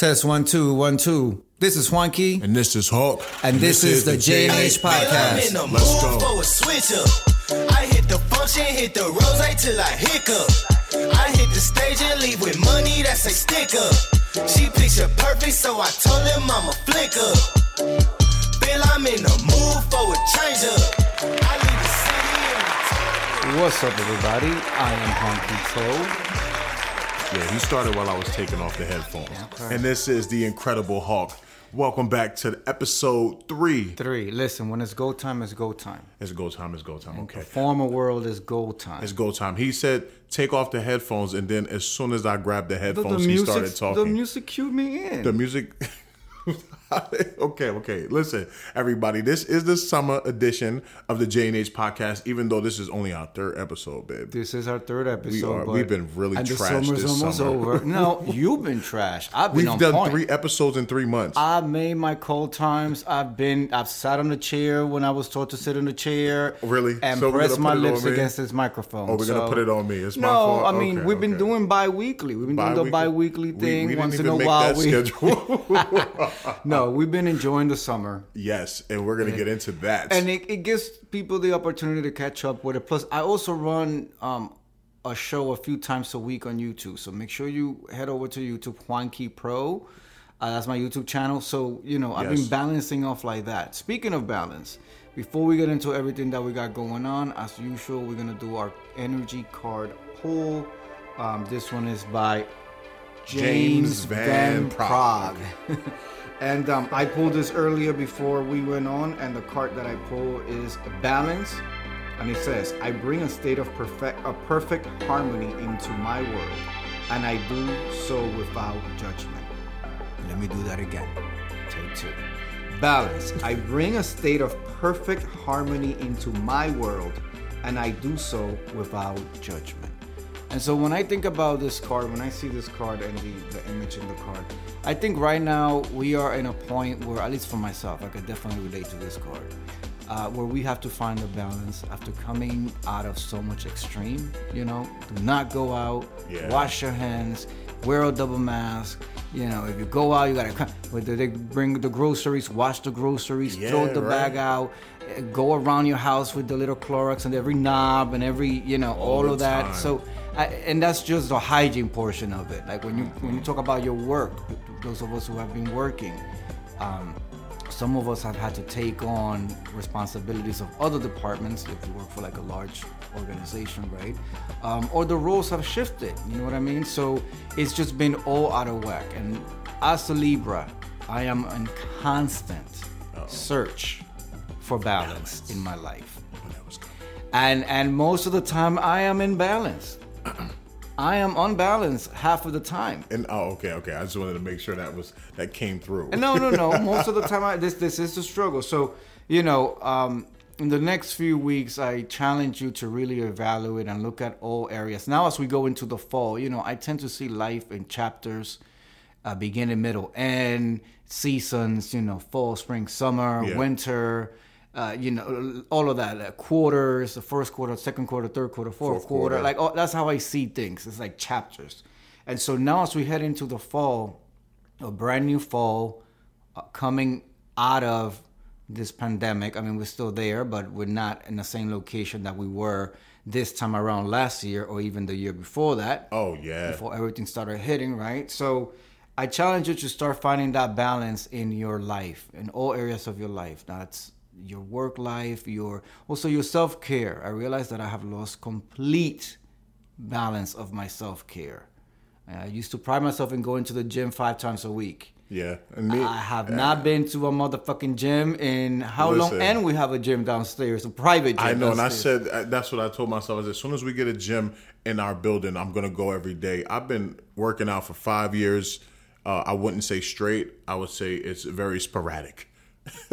Test one two one two. This is Juanqui, And this is Hawk. and this, is the J and H I'm in podcast. the Let's mood go. for a switch up. I hit the function, hit the rose till I hiccup. I hit the stage and leave with money that's a stick up. She picture perfect, so I told him I'm a flick up. Bill, I'm in the mood for a change up. I leave the city in What's up, everybody? I am Juanqui Pro. Yeah, he started while I was taking off the headphones. okay. And this is the Incredible Hulk. Welcome back to episode three. Three. Listen, when it's go time, it's go time. It's go time, it's go time. Okay. The former world is go time. It's go time. He said, take off the headphones, and then as soon as I grabbed the the, headphones, he started talking. the music cued me in. The music. okay, okay. Listen, everybody. This is the summer edition of the J and H podcast. Even though this is only our third episode, babe. this is our third episode. are- but- we've been really and the trashed summer's this almost summer. over. No, you've been trashed. I've been We've on done point. three episodes in three months. I've made my cold times. I've been. I've sat on the chair when I was told to sit on the chair. Really? And So we're press my put it on lips against this microphone. Oh, we're gonna put it on me. It's my no, fault? I mean Okay, we've been okay. doing bi-weekly. We've been doing the bi-weekly We- thing we, didn't once in a while. That We, schedule. no, we've been enjoying the summer. yes, and we're gonna get into that. and it, it gives people the opportunity to catch up with it. Plus, I also run um, a show a few times a week on YouTube, so make sure you head over to YouTube, Juanqui Pro. Uh, that's my YouTube channel. So you know, I've been balancing off like that. Speaking of balance, before we get into everything that we got going on, as usual, we're gonna do our energy card pull. Um, this one is by James, James Van Van Praagh. and um, I pulled this earlier before we went on, and the card that I pull is balance. And it says, I bring a state of perfect, a perfect harmony into my world, and I do so without judgment. Let me do that again. Take two. Balance. I bring a state of perfect harmony into my world, and I do so without judgment. And so when I think about this card, when I see this card and the, the image in the card, I think right now we are in a point where, at least for myself, I could definitely relate to this card, uh, where we have to find a balance after coming out of so much extreme. You know, do not go out, Yeah. wash your hands, wear a double mask. You know, if you go out, you gotta come. Whether they bring the groceries, wash the groceries, throw Yeah, the bag out, go around your house with the little Clorox and every knob and every, you know, all, the of that. time. So, I, and that's just the hygiene portion of it. Like when you when you talk about your work, those of us who have been working, um, some of us have had to take on responsibilities of other departments if you work for like a large organization, right? Um, or the roles have shifted. You know what I mean? So it's just been all out of whack. And as a Libra, I am in constant search for balance in my life and and most of the time I am in balance. I am unbalanced half of the time. And oh, okay, okay. I just wanted to make sure that was that came through. And no, no, no. Most of the time, I, this this is the struggle. So you know, um, in the next few weeks, I challenge you to really evaluate and look at all areas. Now, as we go into the fall, you know, I tend to see life in chapters, uh, beginning, middle, end, seasons. You know, fall, spring, summer, Yeah. winter. Uh, you know, all of that. Uh, quarters, the first quarter, second quarter, third quarter, fourth, Fourth quarter. quarter. Like oh, that's how I see things. It's like chapters. And so now, as we head into the fall, a brand new fall uh, coming out of this pandemic. I mean, we're still there, but we're not in the same location that we were this time around last year or even the year before that. oh yeah. Before everything started hitting, right? So I challenge you to start finding that balance in your life, in all areas of your life. That's your work life, your also your self care. I realize that I have lost complete balance of my self care. I used to pride myself in going to the gym five times a week. Yeah. And me I have not been to a motherfucking gym in how long? And we have a gym downstairs, a private gym. I know, and I said uh, that's what I told myself. Is as soon as we get a gym in our building, I'm gonna go every day. I've been working out for five years. Uh, I wouldn't say straight. I would say it's very sporadic.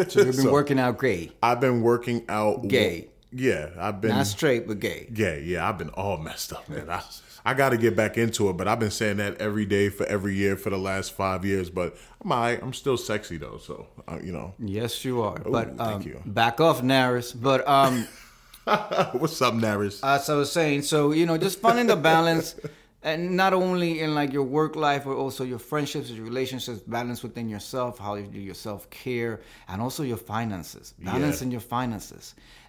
So you've been working out gay, I've been working out Gay. Yeah, I've been not straight but gay. gay. Yeah, I've been all messed up, man. I, I got to get back into it, but I've been saying that every day for every year for the last five years. But I'm all right. I'm still sexy though, so uh, you know. Yes, you are. but thank um, you. back off, Naris. But um, What's up, Naris? as I was saying, so you know, just finding the balance. and not only in like your work life, but also your friendships, your relationships, balance within yourself, how you do your self care, and also your finances, balance Yeah. in your finances.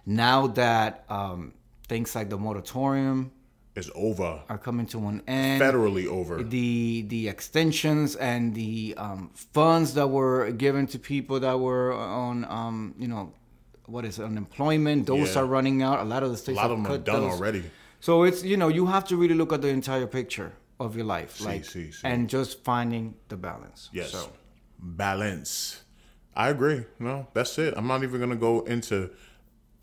Now that um, things like the moratorium is over. are coming to an end, Federally over. the the extensions and the um, funds that were given to people that were on um, you know what is it, unemployment those Yeah. are running out a lot of the states A lot of them are done those. already. So it's you know you have to really look at the entire picture of your life like see, see. and just finding the balance Yes. so Balance. I agree. No, that's it. I'm not even gonna go into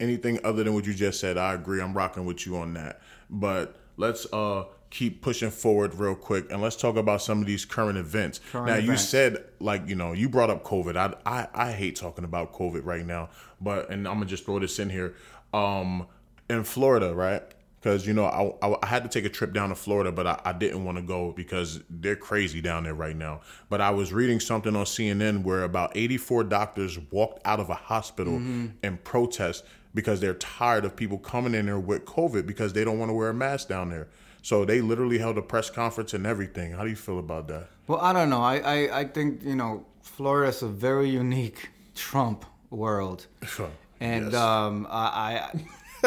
anything other than what you just said. I agree. I'm rocking with you on that. But let's uh keep pushing forward real quick and let's talk about some of these current events. Current now you said like, you know, you brought up COVID. I I I hate talking about COVID right now, but and I'm gonna just throw this in here. Um in Florida, right? Because you know I, I, I had to take a trip down to Florida, but I, I didn't want to go because they're crazy down there right now. But I was reading something on CNN where about 84 doctors walked out of a hospital in protest because they're tired of people coming in there with COVID because they don't want to wear a mask down there. So they literally held a press conference and everything. How do you feel about that? well i don't know i i, I think you know florida's a very unique trump world And Yes. um, I, I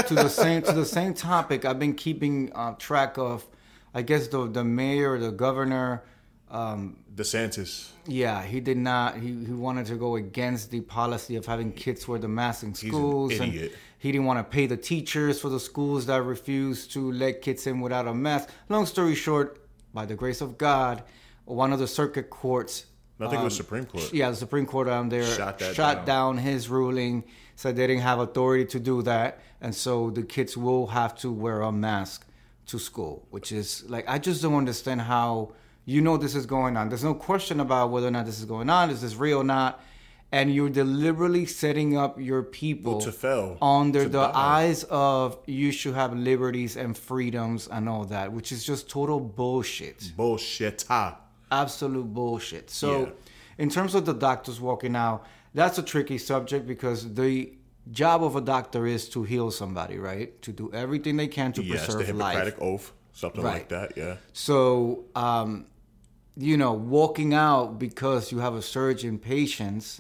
to the same to the same topic, I've been keeping uh, track of. I guess the the mayor, the governor. Um, DeSantis. yeah, he did not. He, he wanted to go against the policy of having kids wear the mask in an schools, and idiot. he didn't want to pay the teachers for the schools that refused to let kids in without a mask. Long story short, by the grace of God, one of the circuit courts I think it was Supreme Court. yeah, the Supreme Court down there Shot shot down. down. his ruling, said they didn't have authority to do that, and so the kids will have to wear a mask to school, which is like I just don't understand how you know this is going on. There's no question about whether or not this is going on. Is this real or not? And you're deliberately setting up your people To fail, under to the die. eyes of you should have liberties and freedoms and all that, which is just total bullshit Bullshit. Absolute bullshit. So, Yeah. in terms of the doctors walking out, that's a tricky subject because the job of a doctor is to heal somebody, right? To do everything they can to Yes, the preserve Hippocratic life. oath. Something Right. like that, yeah. So, um, you know, walking out because you have a surge in patients,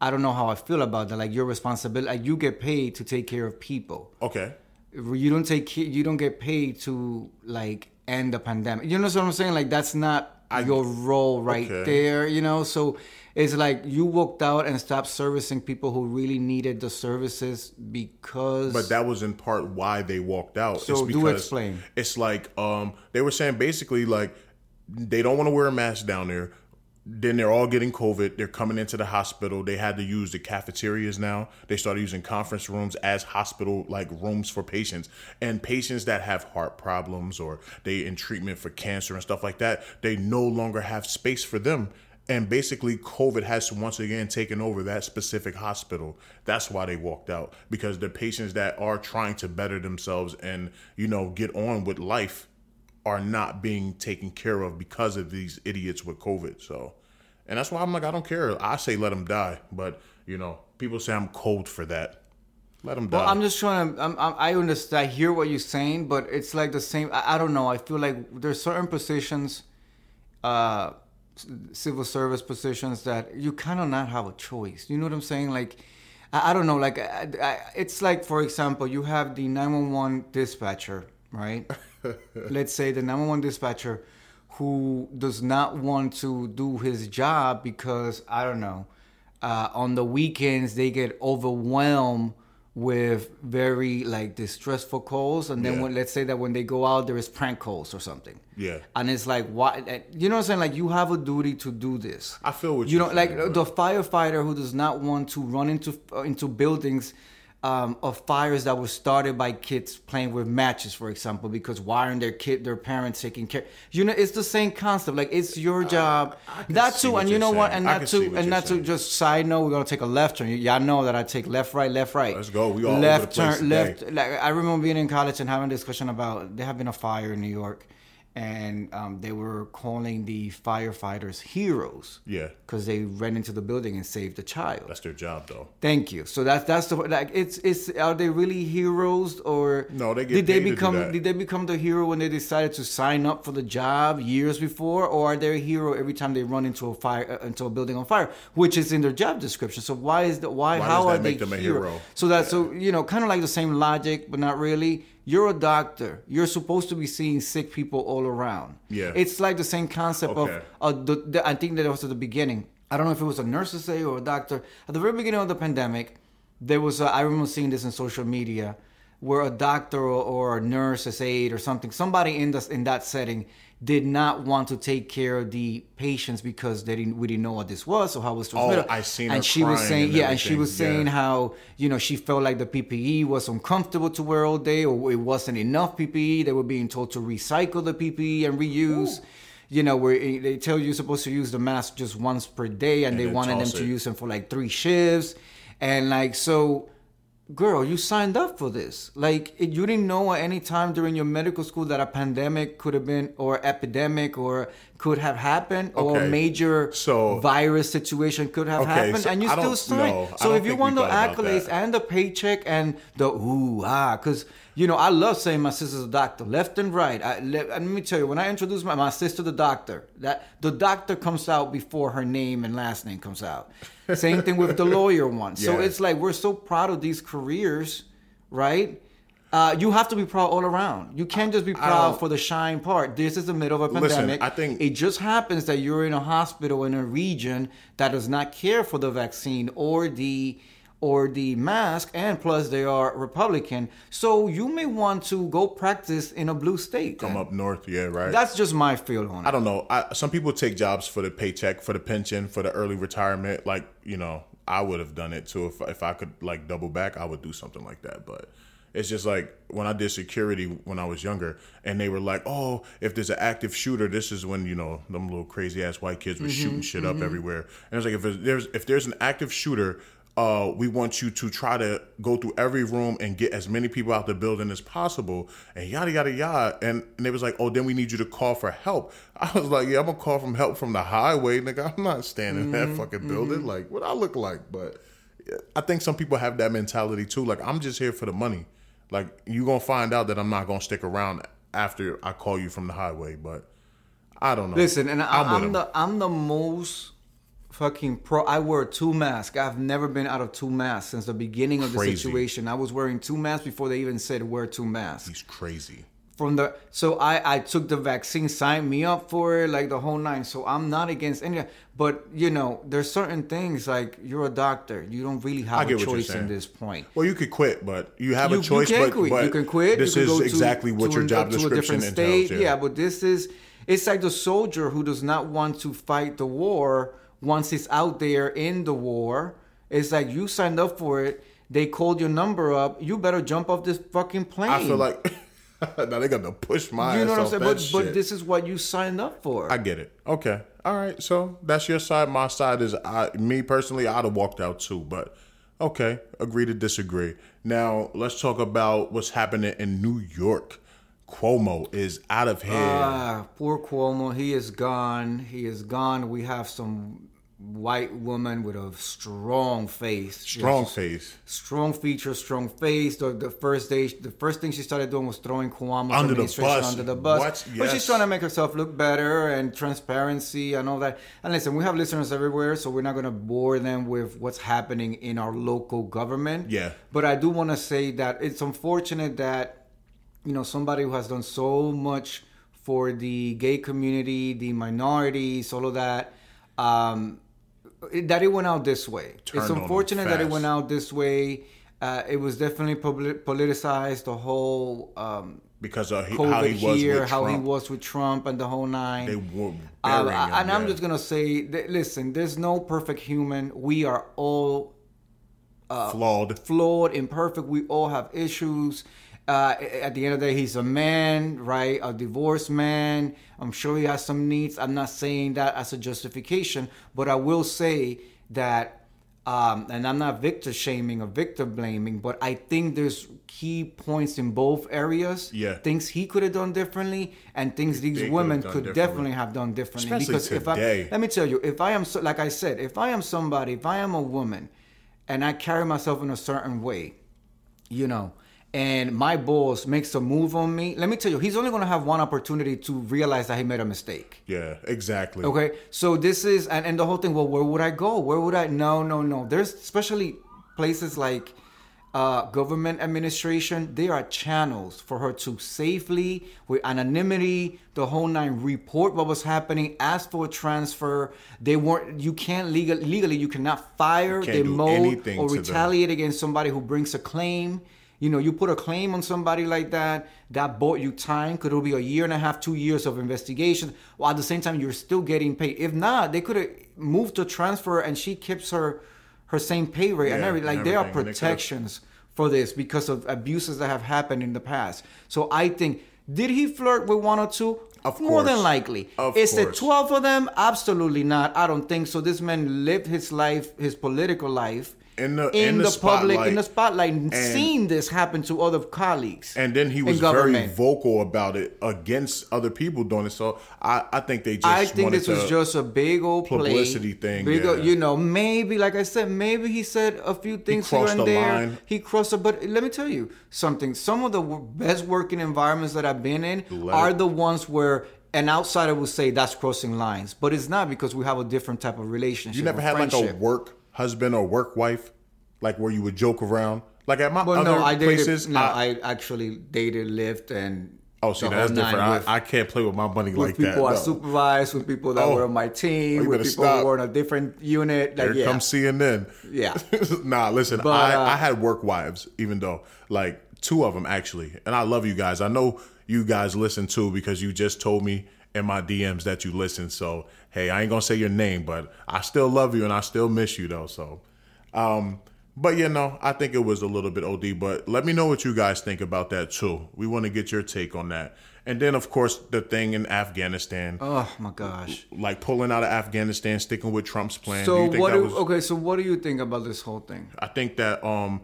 I don't know how I feel about that. Like your responsibility, like you get paid to take care of people Okay. you don't take you don't get paid to like end the pandemic. You know what I'm saying? Like that's not your role right okay. there. You know, so it's like you walked out and stopped servicing people who really needed the services because. But that was in part why they walked out. So do explain. It's like um they were saying basically like they don't want to wear a mask down there. Then they're all getting COVID. They're coming into the hospital. They had to use the cafeterias now. They started using conference rooms as hospital like rooms for patients. And patients that have heart problems or they in treatment for cancer and stuff like that, they no longer have space for them. And basically, COVID has once again taken over that specific hospital. That's why they walked out because the patients that are trying to better themselves and you know get on with life are not being taken care of because of these idiots with COVID. So, and that's why I'm like, I don't care. I say let them die, but you know, people say I'm cold for that. Let them die. Well, I'm just trying to. I'm, I'm, I understand. I hear what you're saying, but it's like the same. I, I don't know. I feel like there's certain positions, uh, civil service positions that you kind of not have a choice. You know what I'm saying? Like, I, I don't know. Like, I, I, it's like, for example, you have the 911 dispatcher, right? Let's say the 911 dispatcher who does not want to do his job because I don't know. Uh, on the weekends, they get overwhelmed with very like distressful calls, and then Yeah. when let's say that when they go out, there is prank calls or something. Yeah. and it's like why you know what I'm saying? Like you have a duty to do this. I feel what you know, like saying, the firefighter who does not want to run into uh, into buildings um, of fires that were started by kids playing with matches, for example, because why aren't their kid, their parents taking care? You know, it's the same concept. Like it's your job. can Not see to, what and you know what, saying. and I not to, what and not to saying. just side note. We're gonna take a left turn. Y'all know that I take left, right, left, right. Let's go. We all left turn, today. left. Like I remember being in college and having a discussion about there have been a fire in New York, and um, they were calling the firefighters heroes. Yeah. because they ran into the building and saved the child. That's their job, though. Thank you. So that's that's the like it's it's are they really heroes or No, they get did they paid to do become did they become the hero when they decided to sign up for the job years before or are they a hero every time they run into a fire uh, into a building on fire which is in their job description. So why is the why, Why how does that are make they them a hero? hero? So that so you know kind of like the same logic but not really. You're a doctor. You're supposed to be seeing sick people all around. Yeah. It's like the same concept Okay. of uh, the, the, I think that was at the beginning. I don't know if it was a nurse to say or a doctor. At the very beginning of the pandemic, there was a, I remember seeing this in social media where a doctor or, or a nurse, as aide or something, somebody in the, in that setting did not want to take care of the patients because they didn't we didn't know what this was or how it was oh, transmitted. Oh, I seen and she was saying and yeah, and she was saying yeah. how you know she felt like the PPE was uncomfortable to wear all day or it wasn't enough PPE. They were being told to recycle the PPE and reuse. You know, where they tell you you're supposed to use the mask just once per day, and, And they wanted them to it. use them for like three shifts, and like so. Girl, you signed up for this. Like, it, you didn't know at any time during your medical school that a pandemic could have been, or epidemic, or could have happened, or Okay. major So- virus situation could have Okay, happened, so and you I still signed. no, so if you want the accolades and the paycheck and the ooh ah, because you know I love saying my sister's a doctor, left and right. I, let, let me tell you, when I introduce my, my sister the doctor, that the doctor comes out before her name and last name comes out. Same thing with the lawyer one. So it's like we're so proud of these careers, right? Uh, you have to be proud all around. You can't just be proud for the shine part. This is the middle of a Listen, pandemic. I think- it just happens that you're in a hospital in a region that does not care for the vaccine or the or the mask, and plus they are Republican. So you may want to go practice in a blue state. Come up north, yeah, right. That's just my feel on it. I don't know. I, some people take jobs for the paycheck, for the pension, for the early retirement. Like you know, I would have done it too if if I could like double back. I would do something like that. But it's just like when I did security when I was younger, and they were like, "Oh, if there's an active shooter, this is when you know them little crazy ass white kids were mm-hmm, shooting shit up mm-hmm. everywhere." And it's like if there's if there's an active shooter. Uh, we want you to try to go through every room and get as many people out the building as possible, and yada yada yada. And, and they was like, "Oh, then we need you to call for help." I was like, "Yeah, I'm gonna call from help from the highway, nigga. I'm not standing in that fucking building. Like, what I look like?" But I think some people have that mentality too. Like, I'm just here for the money. Like, you gonna find out that I'm not gonna stick around after I call you from the highway. But I don't know. Listen, and I, I'm with I'm, 'em. the I'm the most fucking pro. I wear two masks. I've never been out of two masks since the beginning of the situation. I was wearing two masks before they even said wear two masks. He's crazy. From the so I I took the vaccine, signed me up for it, like the whole nine. So I'm not against any. But you know, there's certain things like you're a doctor. You don't really have a choice in this point. Well, you could quit, but you have you, a choice. You can but, quit. but you can quit. This you can is go to- exactly what to your job description entails. state. yeah. but this is it's like the soldier who does not want to fight the war once it's out there in the war. It's like you signed up for it. They called your number up. You better jump off this fucking plane. I feel like now they got to push my you know what I'm saying. But but this is what you signed up for. I get it. Okay. All right. So that's your side. My side is I me personally, I'd have walked out too, but okay. Agree to disagree. Now let's talk about what's happening in New York. Cuomo is out of here. Ah, poor Cuomo. He is gone. He is gone. We have some white woman with a strong face. Strong Yes. face. strong features, strong face. The, the first day, the first thing she started doing was throwing Cuomo's Under the bus. under the bus. What? But she's trying to make herself look better and transparency and all that. And listen, we have listeners everywhere, so we're not going to bore them with what's happening in our local government. Yeah. But I do want to say that it's unfortunate that you know somebody who has done so much for the gay community, the minorities, all of that. Um, that it went out this way. Turned it's unfortunate that it went out this way. Uh, it was definitely politicized. The whole um, Because of he, how he was here, with how Trump. he was with Trump, and the whole nine. They were Uh, and I'm just gonna say, that, listen, there's no perfect human. We are all flawed. flawed, imperfect. We all have issues. Uh, at the end of the day, he's a man, right? A divorced man. I'm sure he has some needs. I'm not saying that as a justification, but I will say that Um, and I'm not victor shaming or victor blaming, but I think there's key points in both areas. Yeah. Things he could have done differently and things these they women could definitely have done differently. Especially because if I today. let me tell you, if I am so, like I said, if I am somebody, if I am a woman, and I carry myself in a certain way, you know, and my boss makes a move on me, let me tell you, he's only going to have one opportunity to realize that he made a mistake. Yeah, exactly. Okay, so this is and, and the whole thing. Well, where would I go? Where would I? No, no, no. There's especially places like uh, government administration. There are channels for her to safely, with anonymity, the whole nine, report what was happening, ask for a transfer. They weren't. You can't legal legally. You cannot fire, demote, or to them. retaliate against somebody who brings a claim. You know, you put a claim on somebody like that, that bought you time. Could it be a year and a half, two years of investigation? While at the same time, you're still getting paid. If not, they could have moved to transfer and she keeps her her same pay rate and everything. Like and there are everything. They could've- protections for this because of abuses that have happened in the past. So I think, did he flirt with one or two? Of course. More than likely. Of Is it course. 12 of them? Absolutely not. I don't think so. This man lived his life, his political life. In the- in, in the the, public, in the spotlight, and seen this happen to other colleagues. And then he was very vocal about it against other people doing it. So I, I think they just I think this was just a big old play. publicity thing, Big yeah. old- you know, maybe like I said, maybe he said a few things here crossed and the there. line. He crossed it, but let me tell you something. Some of the best working environments that I've been in Let are it- the ones where an outsider would say that's crossing lines, but it's not because we have a different type of relationship. You never had like a work husband or work wife, like where you would joke around. Like at my other no, I dated. places, no, I, I, actually dated, lived, and oh, see, that's different. with- I, I can't play with my money like that. With people I no. supervised, with people that Oh. were on my Oh, team, you with people stop. who were in a different unit. Like, Here yeah. comes CNN. Yeah. nah, listen, But, I, uh, I had work wives, even though like two of them actually, and I love you guys. I know you guys listen too because you just told me in my DMs that you listen. So hey, I ain't gonna say your name, but I still love you and I still miss you though. So, um, but you know, I think it was a little bit OD. But let me know what you guys think about that too. We want to get your take on that. And then, of course, the thing in Afghanistan, Oh my gosh. like pulling out of Afghanistan, sticking with Trump's plan. do So think what? Do, was- okay, so what do you think about this whole thing? I think that um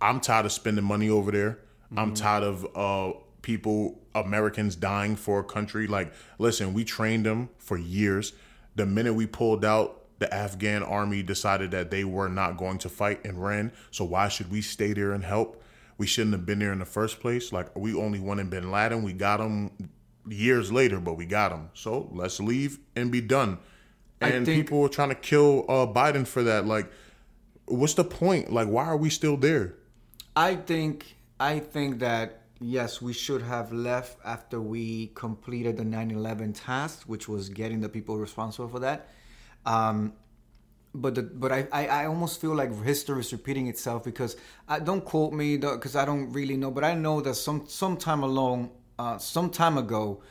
I'm tired of spending money over there. I'm tired of uh people Americans dying for a country. Like, listen, we trained them for years. The minute we pulled out, the Afghan army decided that they were not going to fight and ran. So why should we stay there and help? We shouldn't have been there in the first place. Like we only wanted Bin Laden. We got him years later, but we got him. So let's leave and be done. And think- people were trying to kill uh, Biden for that. Like, what's the point? Like, why are we still there? I think I think that yes, we should have left after we completed the 9/11 task, which was getting the people responsible for that. Um, but the, but I, I I almost feel like history is repeating itself because I don't quote me because I don't really know, but I know that some some time along uh, some time ago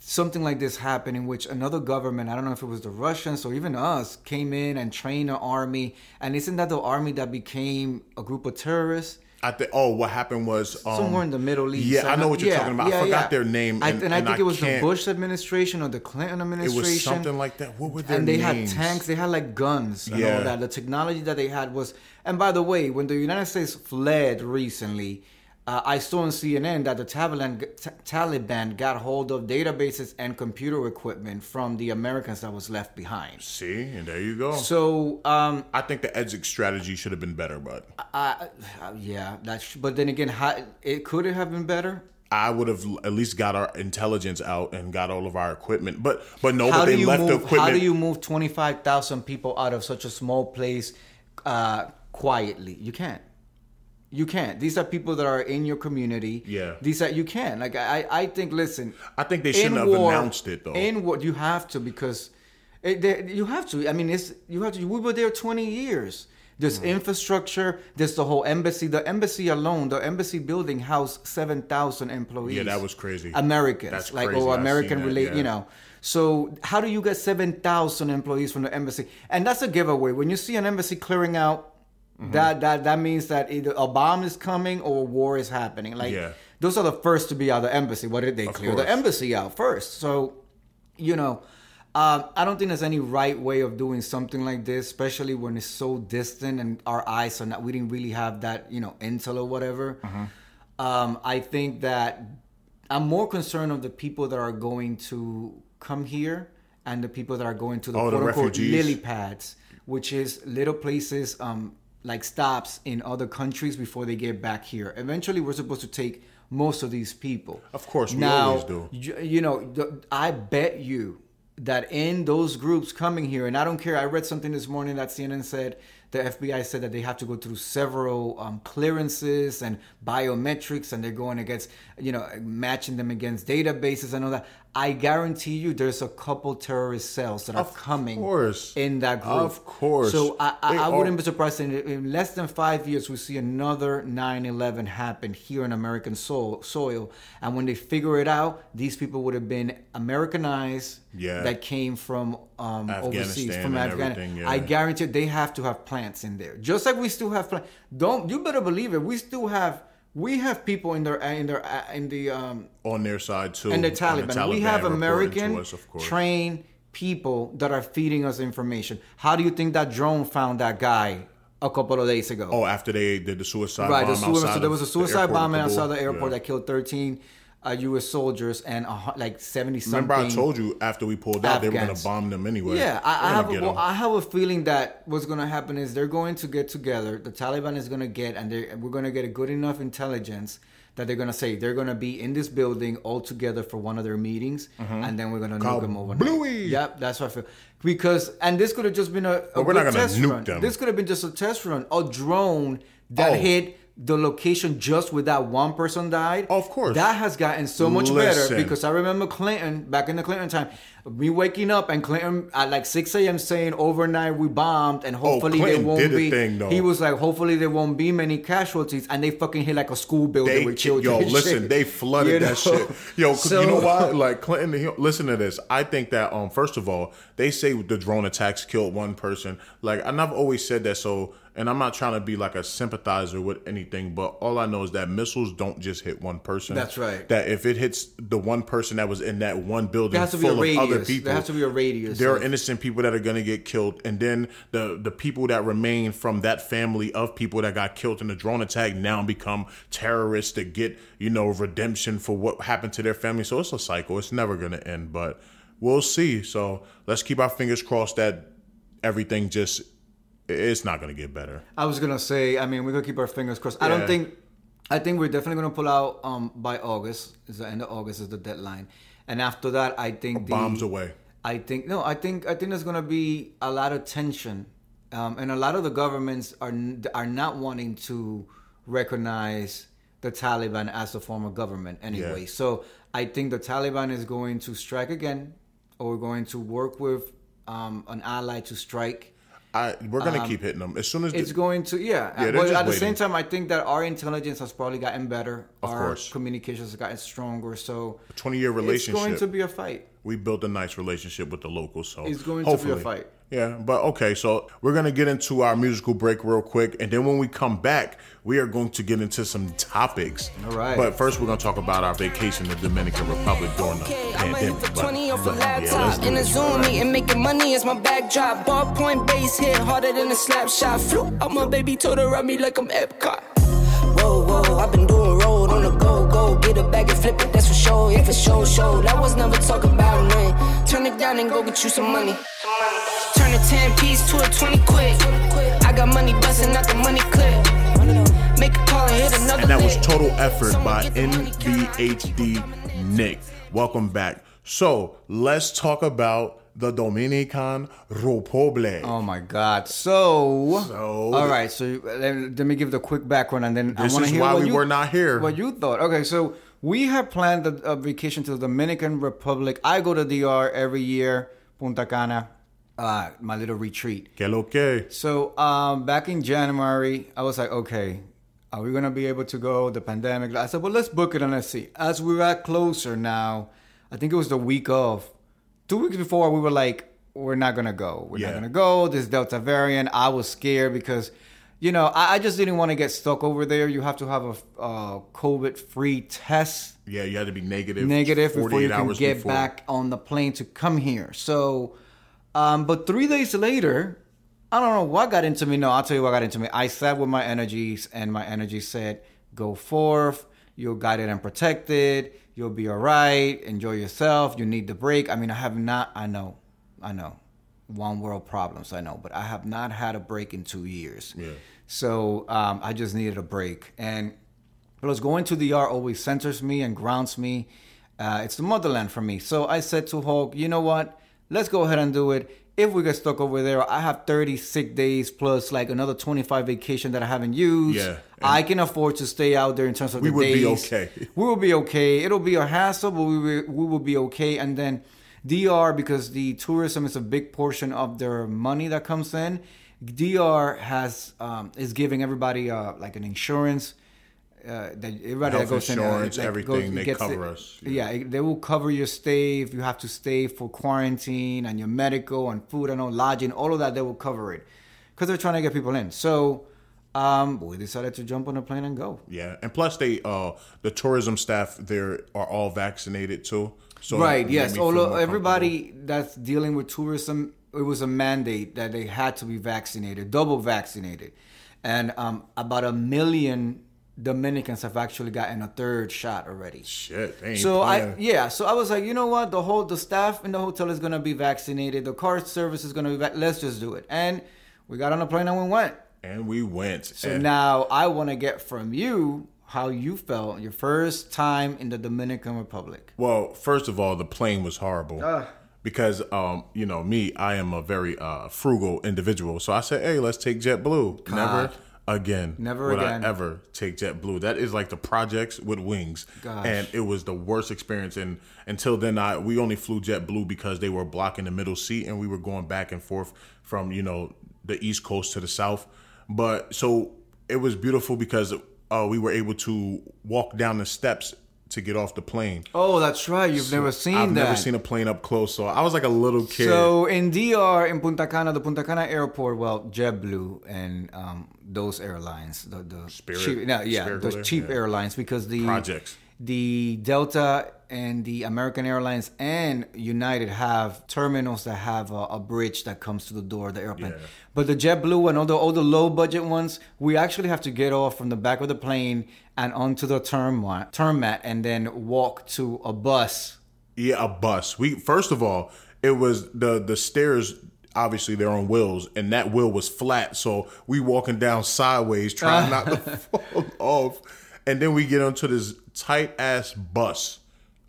something like this happened in which another government, I don't know if it was the Russians or even us, came in and trained an army. And isn't that the army that became a group of terrorists? I think. Oh, what happened was um, Somewhere in the Middle East. Yeah, I know what you're yeah, talking about. I forgot yeah. their name, I, and- and, I and think I it was the Bush administration or the Clinton administration. It was something like that. What were their and they names? had tanks, they had like guns and Yeah. all that. The technology that they had was. And by the way, when the United States fled recently, uh, I saw on CNN that the Taliban, T- Taliban got hold of databases and computer equipment from the Americans that was left behind. See, and there you go. So, um, I think the exit strategy should have been better, but uh, yeah, that's. But then again, how, it could it have been better? I would have at least got our intelligence out and got all of our equipment. But but no, how but they left move? the equipment. How do you move twenty five thousand people out of such a small place uh, quietly? You can't. You can't. These are people that are in your community. Yeah. These are you can. Like I, I think. Listen. I think they shouldn't have war- announced it though. In what you have to because it, they, you have to. I mean, it's you have to. We were there twenty years. There's Mm. infrastructure. There's the whole embassy. The embassy alone, the embassy building housed seven thousand employees. Yeah, that was crazy. Americans, That's like crazy. or American seen that, relate. yeah. You know. So how do you get seven thousand employees from the embassy? And that's a giveaway. When you see an embassy clearing out, Mm-hmm. that that that means that either a bomb is coming or a war is happening. Like Yeah. those are the first to be out of the embassy. What did they clear the embassy out first? So, you know, Um, I don't think there's any right way of doing something like this, especially when it's so distant and our eyes are not. We didn't really have that, you know, intel or whatever. Mm-hmm. Um, I think that I'm more concerned of the people that are going to come here and the people that are going to the Oh, the quote unquote refugees. lily pads, which is little places um, like stops in other countries before they get back here. Eventually, we're supposed to take most of these people. Of course, we now, always do. You, you know, the, I bet you that in those groups coming here, and I don't care. I read something this morning that CNN said the FBI said that they have to go through several um, clearances and biometrics, and they're going against, you know, matching them against databases and all that. I guarantee you, there's a couple terrorist cells that are coming course. in that group. Of course. So I, I, I wouldn't be surprised in, in less than five years we see another 9/11 happen here in American soil. Soil, and when they figure it out, these people would have been Americanized. Yeah. That came from um, overseas, from Afghanistan. yeah. I guarantee they have to have plants in there, just like we still have plants. Don't you better believe it? We still have. We have people in their in their in the um, on their side too. and the Taliban. we have American us, trained people that are feeding us information. How do you think that drone found that guy a couple of days ago? Oh, after they did the suicide right, bomb the suicide, outside so there was a suicide bombing outside the airport Yeah. that killed 13 uh, U.S. soldiers and like 70 something. Remember, I told you after we pulled out, they were going to bomb them anyway. Yeah, I, I have. A, get. I have a feeling that what's going to happen is they're going to get together. The Taliban is going to get, and we're going to get a good enough intelligence that they're going to say they're going to be in this building all together for one of their meetings, and then we're going to nuke them over. Bluey. Yep, that's what I feel. Because and this could have just been a, a But we're not gonna nuke run. them. This could have been just a test run. A drone that Oh. hit the location just with that one person died. Of course. that has gotten so much Listen. better because I remember Clinton back in the Clinton time, me waking up and Clinton at like 6 a.m. saying overnight we bombed and hopefully there Oh, Clinton won't be. thing. He was like, hopefully there won't be many casualties, and they fucking hit like a school building They, with children. yo, listen, shit. they flooded You that know? shit. Yo, 'cause you know why? Like Clinton, he- listen to this. I think that um, first of all, they say the drone attacks killed one person. Like, and I've always said that. So, and I'm not trying to be like a sympathizer with anything, but all I know is that missiles don't just hit one person. That's right. That if it hits the one person that was in that one building There has to be a full of other radius. people, There has to be a radius There are innocent people that are going to get killed, and then the the people that remain from that family of people that got killed in the drone attack now become terrorists to get you know redemption for what happened to their family. So it's a cycle. It's never going to end, but we'll see. So let's keep our fingers crossed that everything just it's not going to get better. I was gonna say, I mean, we're gonna keep our fingers crossed. I don't think, I think we're definitely gonna pull out um by August. Is the end of August is the deadline, and after that, I think the Bombs away. I think no, I think I think there's gonna be a lot of tension, um, and a lot of the governments are are not wanting to recognize the Taliban as a form of government anyway. Yeah. So I think the Taliban is going to strike again, or going to work with um, an ally to strike. I we're going to keep hitting them as soon as Um, It's the, going to yeah. Yeah, but at the same time, I think that our intelligence has probably gotten better. Of our course. communications have gotten stronger. So 20 year relationship. it's going to be a fight. We built a nice relationship with the locals. So It's going to be a hopefully. fight. Yeah, but okay, so we're gonna get into our musical break real quick, and then when we come back, we are going to get into some topics. All right. But first, we're gonna talk about our vacation in the Dominican Republic during the Okay, I'ma hit pandemic. But- 20 off a but, yeah, let's do in a this. Zoom meeting, making money is my backdrop. Ballpoint base hit harder than a slap shot. Flew out my baby, told her run me like I'm Epcot. Whoa, whoa, I've been doing road on the go. Get a bag and flip it, that's for sure. Yeah, for sure, show. That was never talk about nothing. Turn it down and go get you some money. Turn a 10 piece to a 20 quick. I got money busting out the money clip. Make a call and hit another And that was. Total Effort by get the money, NBHD Nick. Welcome back. So let's talk about the Dominican Republic. Oh my God! So, So- all right. So let, let me give the quick background, and then I This want to is hear why we you, were not here. What you thought? Okay, so we have planned a, a vacation to the Dominican Republic. I go to DR every year, Punta Cana, uh, my little retreat. Que lo que? So um, back in January, I was like, okay, are we gonna be able to go? The pandemic. I said, well, let's book it and let's see. As we got closer now, I think it was the week of, two weeks before, we were like, we're not gonna go. We're Yeah. not gonna go. This Delta variant. I was scared because you know, I, I just didn't want to get stuck over there. You have to have a uh, COVID-free test Yeah, you had to be negative. negative before you can get before. back on the plane to come here. So, um, but three days later, I don't know what got into me. No, I'll tell you what got into me. I sat with my energies, and my energy said, "Go forth. You're guided and protected. You'll be all right. Enjoy yourself. You need the break." I mean, I have not. I know, I know, one world problems. I know, but I have not had a break in two years. Yeah. So um, I just needed a break, and Plus, going to the yard always centers me and grounds me. Uh, it's the motherland for me. So I said to Hulk, you know what? Let's go ahead and do it. If we get stuck over there, I have 30 sick days plus like another 25 vacation that I haven't used. Yeah. I can afford to stay out there in terms of We the would be okay. We will be okay. It'll be a hassle, but we will, we will be okay. And then DR, because the tourism is a big portion of their money that comes in, DR has um, is giving everybody uh, like an insurance. Uh, that everybody Health that goes in, insurance, like, everything, they gets cover it- us. Yeah. it- they will cover your stay if you have to stay for quarantine and your medical and food and all lodging, all of that. They will cover it because they're trying to get people in. So um, we decided to jump on a plane and go. Yeah, and plus they uh the tourism staff there are all vaccinated too. So right yes although everybody that's dealing with tourism it was a mandate that they had to be vaccinated double vaccinated and um, about a million dominicans have actually gotten a third shot already Shit, they so i yeah so i was like you know what the whole the staff in the hotel is going to be vaccinated the car service is going to be vac- let's just do it and we got on a plane and we went and we went. so and now i want to get from you how you felt your first time in the dominican republic Well, first of all, the plane was horrible. Ah. Because um, you know, me, I am a very uh frugal individual. So I said, Hey, let's take JetBlue. Never again. Never would again. I ever take JetBlue. That is like the projects with wings. Gosh. And it was the worst experience. And until then I we only flew JetBlue because they were blocking the middle seat and we were going back and forth from, you know, the east coast to the south. But so it was beautiful because uh, we were able to walk down the steps to get off the plane. Oh, that's right. You've never seen I've that. never seen a plane up close, so I was like a little kid. So in DR, in Punta Cana, the Punta Cana airport, well, JetBlue and um, those airlines, the the Spirit- cheap, no, yeah, Spirit those cheap Yeah. airlines, because the Projects. The Delta and the American Airlines and United have terminals that have a, a bridge that comes to the door of the airplane. Yeah. But the JetBlue and all the all the low budget ones, we actually have to get off from the back of the plane and onto the term term mat and then walk to a bus. yeah, a bus. We first of all, it was the the stairs. Obviously, they're on wheels, and that wheel was flat. So we walking down sideways, trying uh. not to fall off, and then we get onto this tight ass bus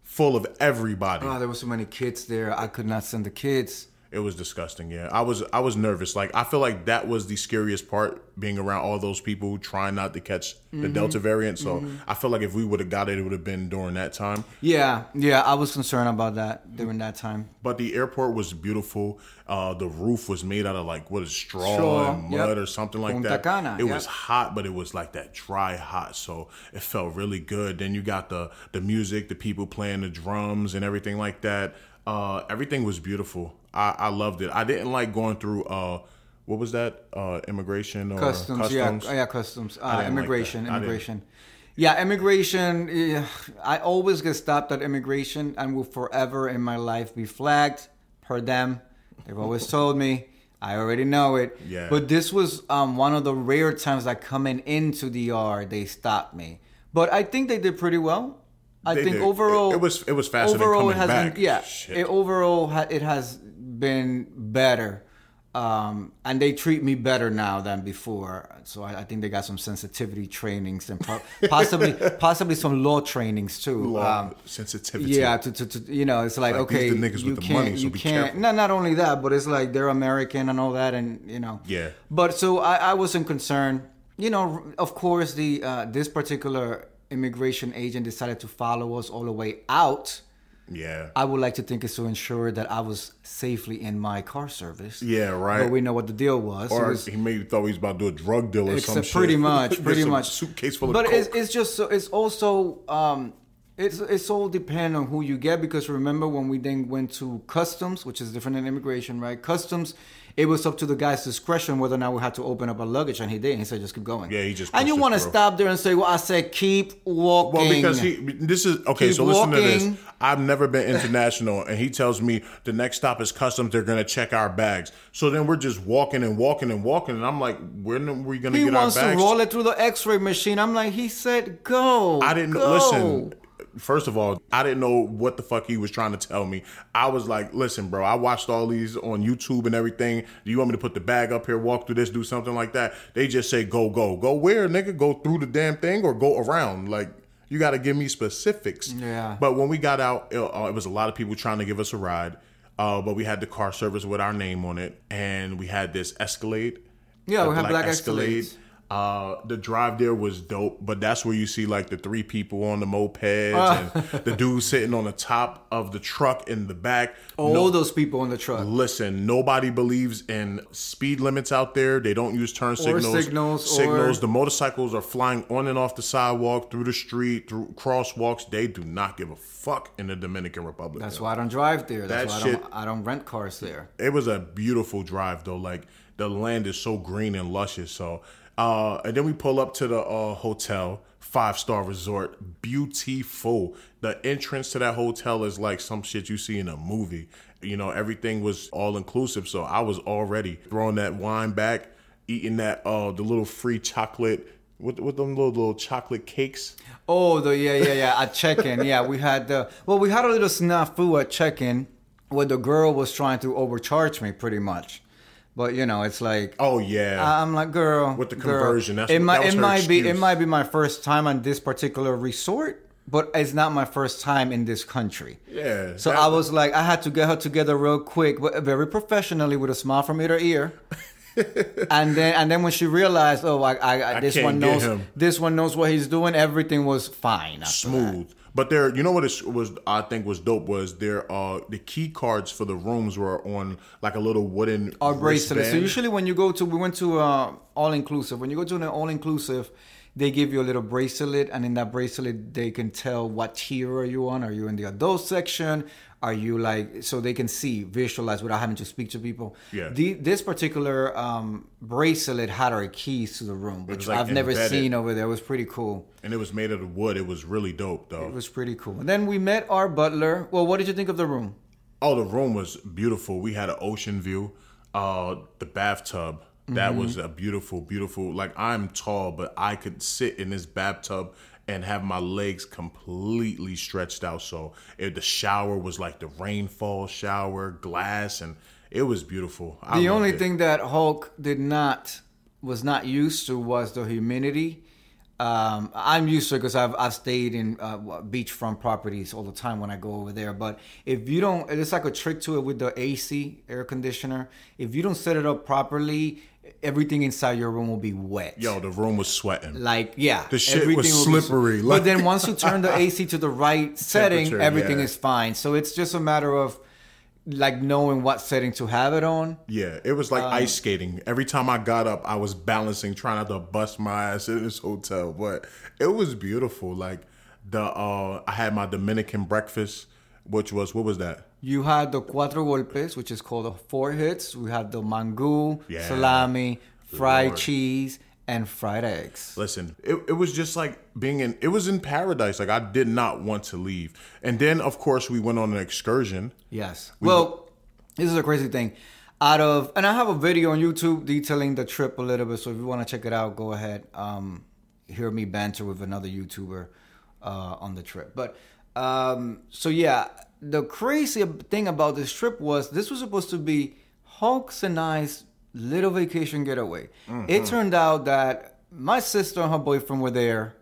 full of everybody. Oh, there were so many kids there. I could not send the kids. It was disgusting. Yeah, I was I was nervous. Like I feel like that was the scariest part, being around all those people trying not to catch Mm-hmm. the Delta variant. So I feel like if we would have got it, it would have been during that time. Yeah, yeah, I was concerned about that during that time. But the airport was beautiful. Uh, the roof was made out of like what is straw, Straw, and yep. mud or something like Punta that. Cana, it yep. was hot, but it was like that dry hot, so it felt really good. Then you got the the music, the people playing the drums and everything like that. Uh, everything was beautiful. I, I loved it. I didn't like going through uh, what was that? Uh, immigration or Customs, customs? yeah, yeah, customs, uh, didn't like immigration. Immigration. Yeah, immigration. Yeah, I always get stopped at immigration and will forever in my life be flagged per them. They've always told me. I already know it. Yeah. But this was um, one of the rare times that coming into DR they stopped me. But I think they did pretty well. I They think overall It- was- it was faster overall coming it has back. Been, yeah, Shit. it, overall ha- it has been better. Um, and they treat me better now than before. So I, I think they got some sensitivity trainings and pro- possibly possibly some law trainings too. Law Um, sensitivity. yeah, to, to, to you know, it's like, Like, okay, the niggas you with the can't, money, so you can't. Not not only that, but it's like they're American and all that, and you know. Yeah. But so I, I wasn't concerned. You know, of course, the uh, this particular immigration agent decided to follow us all the way out. yeah. I would like to think it's to ensure that I was safely in my car service. Yeah, right. But we know what the deal was. Or was- he maybe thought he was about to do a drug deal or something. Pretty much, pretty much. suitcase full of but it's, it's just so it's also um, it's it's all depend on who you get because remember when we then went to customs, which is different than immigration, right? Customs it was up to the guy's discretion whether or not we had to open up our luggage, and he did. He said, "Just keep going." Yeah, he just And you want to stop there and say, "Well, I said keep walking." Well, because he, this is okay. Keep so listen to this. I've never been international, and he tells me the next stop is customs. They're gonna check our bags. So then we're just walking and walking and walking, and I'm like, when are we gonna he get wants to roll it through the X-ray machine. I'm like, he said, "Go." I didn't go. listen. First of all, I didn't know what the fuck he was trying to tell me. I was like, listen, bro, I watched all these on YouTube and everything. Do you want me to put the bag up here, walk through this, do something like that? They just say, go, go. Go where, nigga? Go through the damn thing or go around? Like, you got to give me specifics. Yeah. But when we got out, it, uh, it was a lot of people trying to give us a ride. Uh, but we had the car service with our name on it, and we had this Escalade. Yeah, we had black Escalades. Uh, the drive there was dope, but that's where you see like the three people on the mopeds Ah. and the dude sitting on the top of the truck in the back. All No- those people in the truck. Listen, nobody believes in speed limits out there. They don't use turn signals. signals, Signals. or- The motorcycles are flying on and off the sidewalk, through the street, through crosswalks. They do not give a fuck in the Dominican Republic. That's why I don't drive there. That's That why I shit- don't, I don't rent cars there. it was a beautiful drive though. Like the land is so green and luscious. So, uh, and then we pull up to the uh, hotel, five star resort, beautiful. The entrance to that hotel is like some shit you see in a movie. You know, everything was all inclusive. So I was already throwing that wine back, eating that uh the little free chocolate. With, with them little little chocolate cakes, Oh, the yeah, yeah, yeah. At check-in, yeah, we had the well, we had a little snafu at check-in where the girl was trying to overcharge me, pretty much. But you know, it's like oh yeah, I'm like, girl, With the girl, conversion, that's it what- might it might be it might be my first time on this particular resort, but it's not my first time in this country. yeah. So I was like, I had to get her together real quick, but very professionally with a smile from ear to ear. and then and then when she realized, oh, I, I, I this one knows this one knows what he's doing. Everything was fine. after that. But there, you know what is, was I think was dope was there. Uh, the key cards for the rooms were on like a little wooden Our bracelet. So usually when you go to, we went to uh, all inclusive. When you go to an all inclusive, they give you a little bracelet, and in that bracelet they can tell what tier are you on. Are you in the adult section? Are you like so they can see visualize without having to speak to people? Yeah. The, this particular um, bracelet had our keys to the room, which like, I've never seen over there. It was pretty cool. and it was made out of wood. It was really dope though. It was pretty cool. And then we met our butler. Well, what did you think of the room? Oh, the room was beautiful. We had an ocean view. Uh, the bathtub that Mm-hmm. was a beautiful, beautiful. Like I'm tall, but I could sit in this bathtub and have my legs completely stretched out. So it, the shower was like the rainfall shower, glass, and it was beautiful. I The only it. thing that Hulk did not was not used to was the humidity. Um, I'm used to it because I've I've stayed in uh, beachfront properties all the time when I go over there. But if you don't, it's like a trick to it with the AC air conditioner. If you don't set it up properly, everything inside your room will be wet. Yo, the room was sweating. Like yeah, The shit everything was will be- slippery, but then once you turn the AC to the right setting, everything yeah. is fine. So it's just a matter of like knowing what setting to have it on. Yeah, it was like Um, ice skating. Every time I got up, I was balancing, trying not to bust my ass in this hotel. But it was beautiful. Like the uh I had my Dominican breakfast, which was what was that? You had the cuatro golpes, which is called the four hits. We had the mango, Yeah. salami, fried Lord. cheese, and fried eggs. Listen, it, it was just like being in it was in paradise. Like I did not want to leave. And then of course we went on an excursion. Yes. well, this is a crazy thing. Out of and I have a video on YouTube detailing the trip a little bit. So if you want to check it out, go ahead. Um, hear me banter with another YouTuber uh, on the trip. But um, so yeah, the crazy thing about this trip was this was supposed to be Hulk's and I's little vacation getaway. It turned out that my sister and her boyfriend were there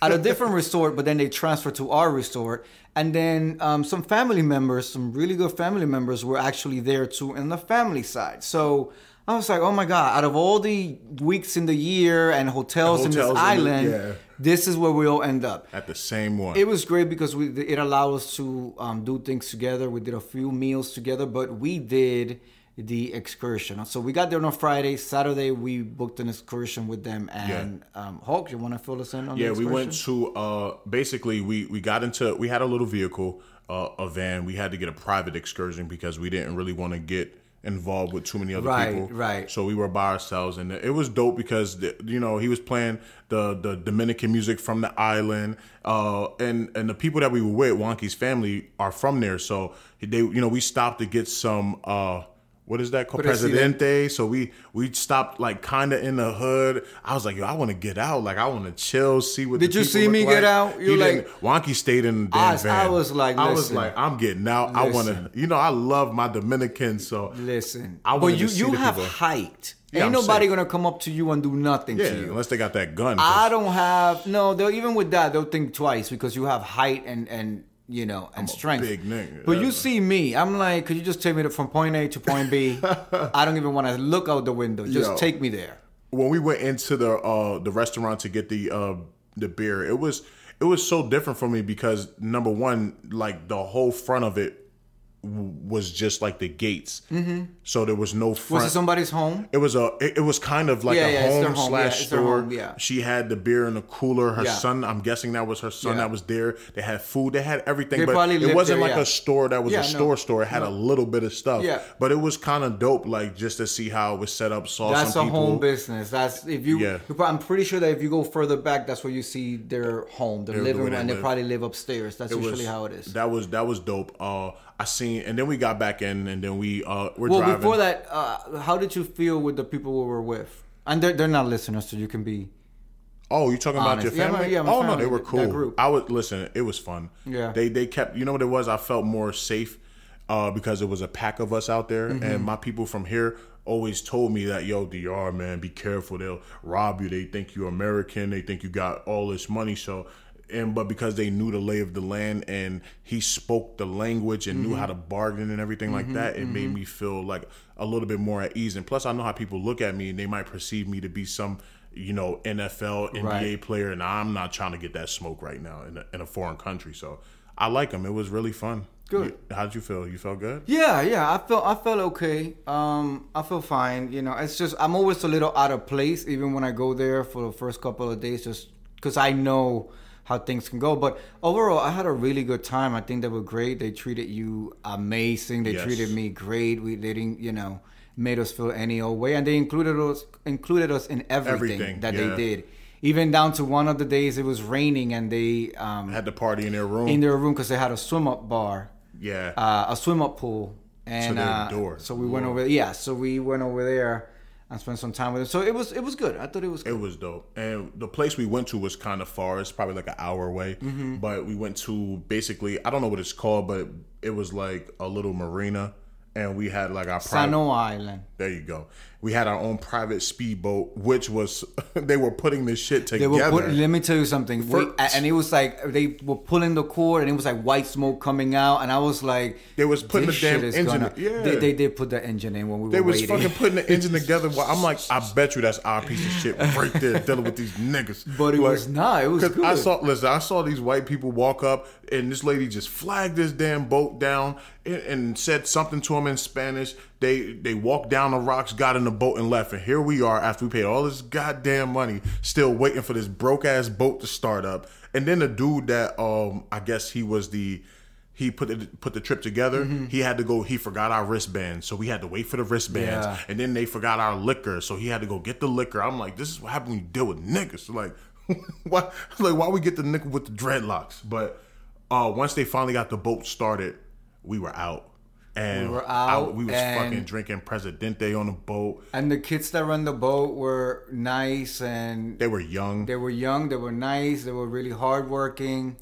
at a different resort, but then they transferred to our resort. And then um, some family members, some really good family members, were actually there too in the family side. So I was like, oh my God, out of all the weeks in the year and hotels, in Hotels this in the- island, yeah. this is where we all end up. At the same one. It was great because we it allowed us to um, do things together. We did a few meals together, but we did the excursion. So we got there on a Friday. Saturday we booked an excursion with them. And um, Hulk, you want to fill us in on? Yeah, the we went to uh basically we we got into we had a little vehicle, uh, a van. We had to get a private excursion because we didn't really want to get involved with too many other Right, people. right. So we were by ourselves, and it was dope because the, you know he was playing the the Dominican music from the island, uh, and and the people that we were with, Juanqui's family, are from there. So they, you know, we stopped to get some. Uh, what is that called? Presidente. So we we stopped like kind of in the hood. I was like, yo, I want to get out. Like I want to chill, see what. Did you see me like. get out? You like- Juanqui stayed in the damn I- I van. was like, I was like, I'm getting out. I want to. You know, I love my Dominicans. So Listen, I but you you have people. height. Yeah, Ain't I'm nobody gonna come up to you and do nothing Yeah, to you. unless they got that gun. I don't have no. They'll even with that they'll think twice because you have height and and you know and strength. big nigga, But you see me, I'm like, could you just take me to, from point A to point B? I don't even want to look out the window. Just Yo. take me there. when we went into the uh the restaurant to get the uh the beer, it was it was so different for me because number one, like the whole front of it was just like the gates. Mm-hmm. So there was no front. Was it somebody's home? It was a. It, it was kind of like Yeah, a yeah, home home, slash yeah, store. home, yeah. She had the beer in the cooler. Her son, I'm guessing that was her son that was there. They had food. They had everything, They but it wasn't there, like a store that was a no, store store. It had no. a little bit of stuff. Yeah. but it was kind of dope, like just to see how it was set up. Saw That's a people. home business. That's if you. Yeah. I'm pretty sure that if you go further back, that's where you see their home, their They're living room, and they probably live upstairs. That's It usually was- how it is. That was that was dope. Uh, I seen, and then we got back in, and then we uh, we're well, driving. before that, uh, how did you feel with the people we were with? And they're, they're not listeners, so you can be. Oh, you talking about Honest. your Yeah, my- family? yeah, my oh no, they were cool. I would listen. It was fun. Yeah. They they kept. You know what it was? I felt more safe uh, because it was a pack of us out there, Mm-hmm. and my people from here always told me that yo, Dr. Man, be careful. They'll rob you. They think you're American. They think you got all this money. So. And but because they knew the lay of the land and he spoke the language and Mm-hmm. knew how to bargain and everything like that, it made me feel like a little bit more at ease. And plus, I know how people look at me and they might perceive me to be some, you know, NFL, NBA Right. player, and I'm not trying to get that smoke right now in a, in a foreign country. So I like him. It was really fun. Good. You- How did you feel? You felt good? Yeah, yeah, I felt I felt okay. Um, I feel fine. You know, it's just I'm always a little out of place, even when I go there for the first couple of days, just because I know how things can go. But overall, I had a really good time. I think they were great. They treated you amazing. They Yes. treated me great. We they didn't, you know, made us feel any old way, and they included us included us in everything, Everything, that yeah. they did. Even down to one of the days it was raining, and they um, Had the party in their room. in their room because they had a swim up bar yeah. uh, a swim up pool, and their uh, door. so we went over. Yeah, so we went over there and spent some time with them. So it was it was good. I thought it was It was dope. And the place we went to was kind of far. It's probably like an hour away. Mm-hmm. But we went to basically, I don't know what it's called, but it was like a little marina. And we had like our private. Saona Island. There you go. We had our own private speedboat, which was they were putting this shit They together. were put, let me tell you something. We, and it was like they were pulling the cord, and it was like white smoke coming out, and I was like, They was putting the damn engine- gonna- yeah. They, they did put the engine in when we They were They was waiting. fucking putting the engine together. While I'm like, I bet you that's our piece of shit right there dealing with these niggas. But it Like, was not. It was 'cause I saw, listen, I saw these white people walk up, and this lady just flagged this damn boat down and, and said something to them in Spanish. They they walked down the rocks, got in the boat, and left. And here we are after we paid all this goddamn money, still waiting for this broke ass boat to start up. And then the dude that um I guess he was the he put the put the trip together. Mm-hmm. He had to go. He forgot our wristbands, so we had to wait for the wristbands. Yeah. And then they forgot our liquor, so he had to go get the liquor. I'm like, this is what happens when you deal with niggas. Like, why? Like, why we get the nigga with the dreadlocks? But uh, once they finally got the boat started, we were out. And We were I- out, we was fucking drinking Presidente on the boat. and the kids that run the boat were nice, and They were young, they were young. They were nice. They were really hardworking.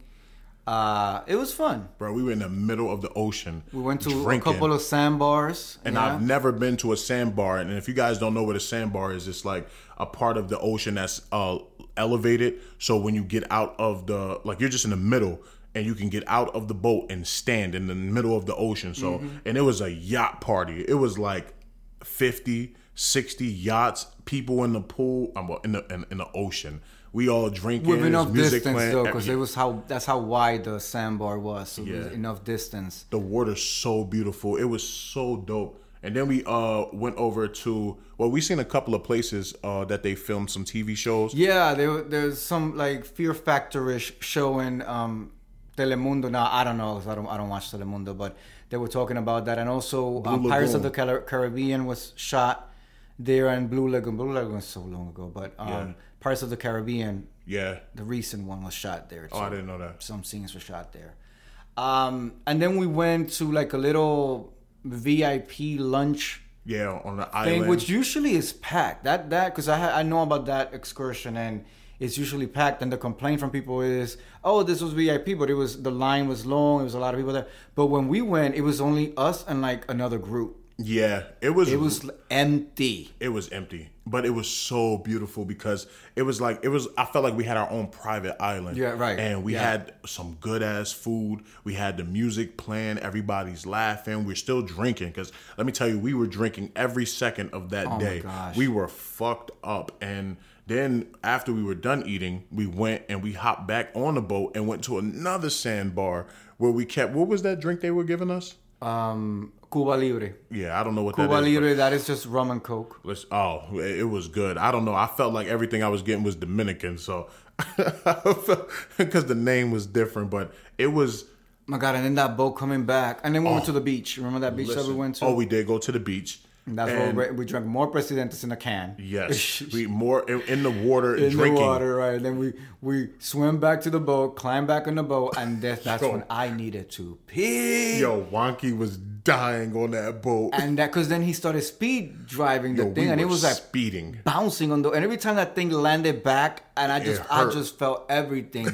Uh, it was fun. bro. We were in the middle of the ocean. We went to drinking. a couple of sandbars. And yeah. I've never been to a sandbar. And if you guys don't know what a sandbar is, it's like a part of the ocean that's uh, elevated. So when you get out of the, like you're just in the middle and you can get out of the boat and stand in the middle of the ocean. So, Mm-hmm. and it was a yacht party. It was like 50, 60 yachts, people in the pool, um, well, in the, in, in the ocean. We all drinking. with enough music distance playing. though, because it was how that's how wide the sandbar was. So there was Yeah. enough distance. the water's so beautiful. It was so dope. And then we uh went over to well, we seen a couple of places uh that they filmed some TV shows. Yeah, there there's some like Fear Factor-ish show in um, Telemundo. Now I don't know 'cause I don't I don't watch Telemundo, but they were talking about that, and also um, Pirates of the Car- Caribbean was shot there, and Blue Lagoon. Blue Lagoon was so long ago, but um, Yeah. Pirates of the Caribbean, Yeah. the recent one, was shot there. Too. Oh, I didn't know that. Some scenes were shot there. Um, and then we went to like a little VIP lunch Yeah, on the thing, island. which usually is packed. That that because I ha- I know about that excursion and it's usually packed. And the complaint from people is, oh, this was VIP, but it was the line was long. it was a lot of people there. But when we went, it was only us and like another group. yeah, it was. It was empty. It was empty, but it was so beautiful because it was like it was. I felt like we had our own private island. Yeah, right. And we Yeah. had some good ass food. We had the music playing. Everybody's laughing. We're still drinking because let me tell you, we were drinking every second of that Oh my day. gosh. We were fucked up, and then after we were done eating, we went and we hopped back on the boat and went to another sandbar where we kept. What was that drink they were giving us? Um, Cuba Libre. Yeah, I don't know what Cuba that is. but- Libre, that is just rum and coke. Let's, oh, it it was good. I don't know. I felt like everything I was getting was Dominican, so because the name was different, but it was. my God, and then that boat coming back. And then we went to the beach. Remember that beach that we went to? Oh, we did go to the beach. And That's and where we, drank more Presidentes in a can. Yes, we more in, in the water in drinking. the water, right? And then we we swim back to the boat, climb back on the boat, and that's, that's when I needed to pee. Yo, Juanqui was dying on that boat. And that because then he started speed driving the Yo, thing, we and it was like speeding. bouncing on the. And every time that thing landed back, and I just I just felt everything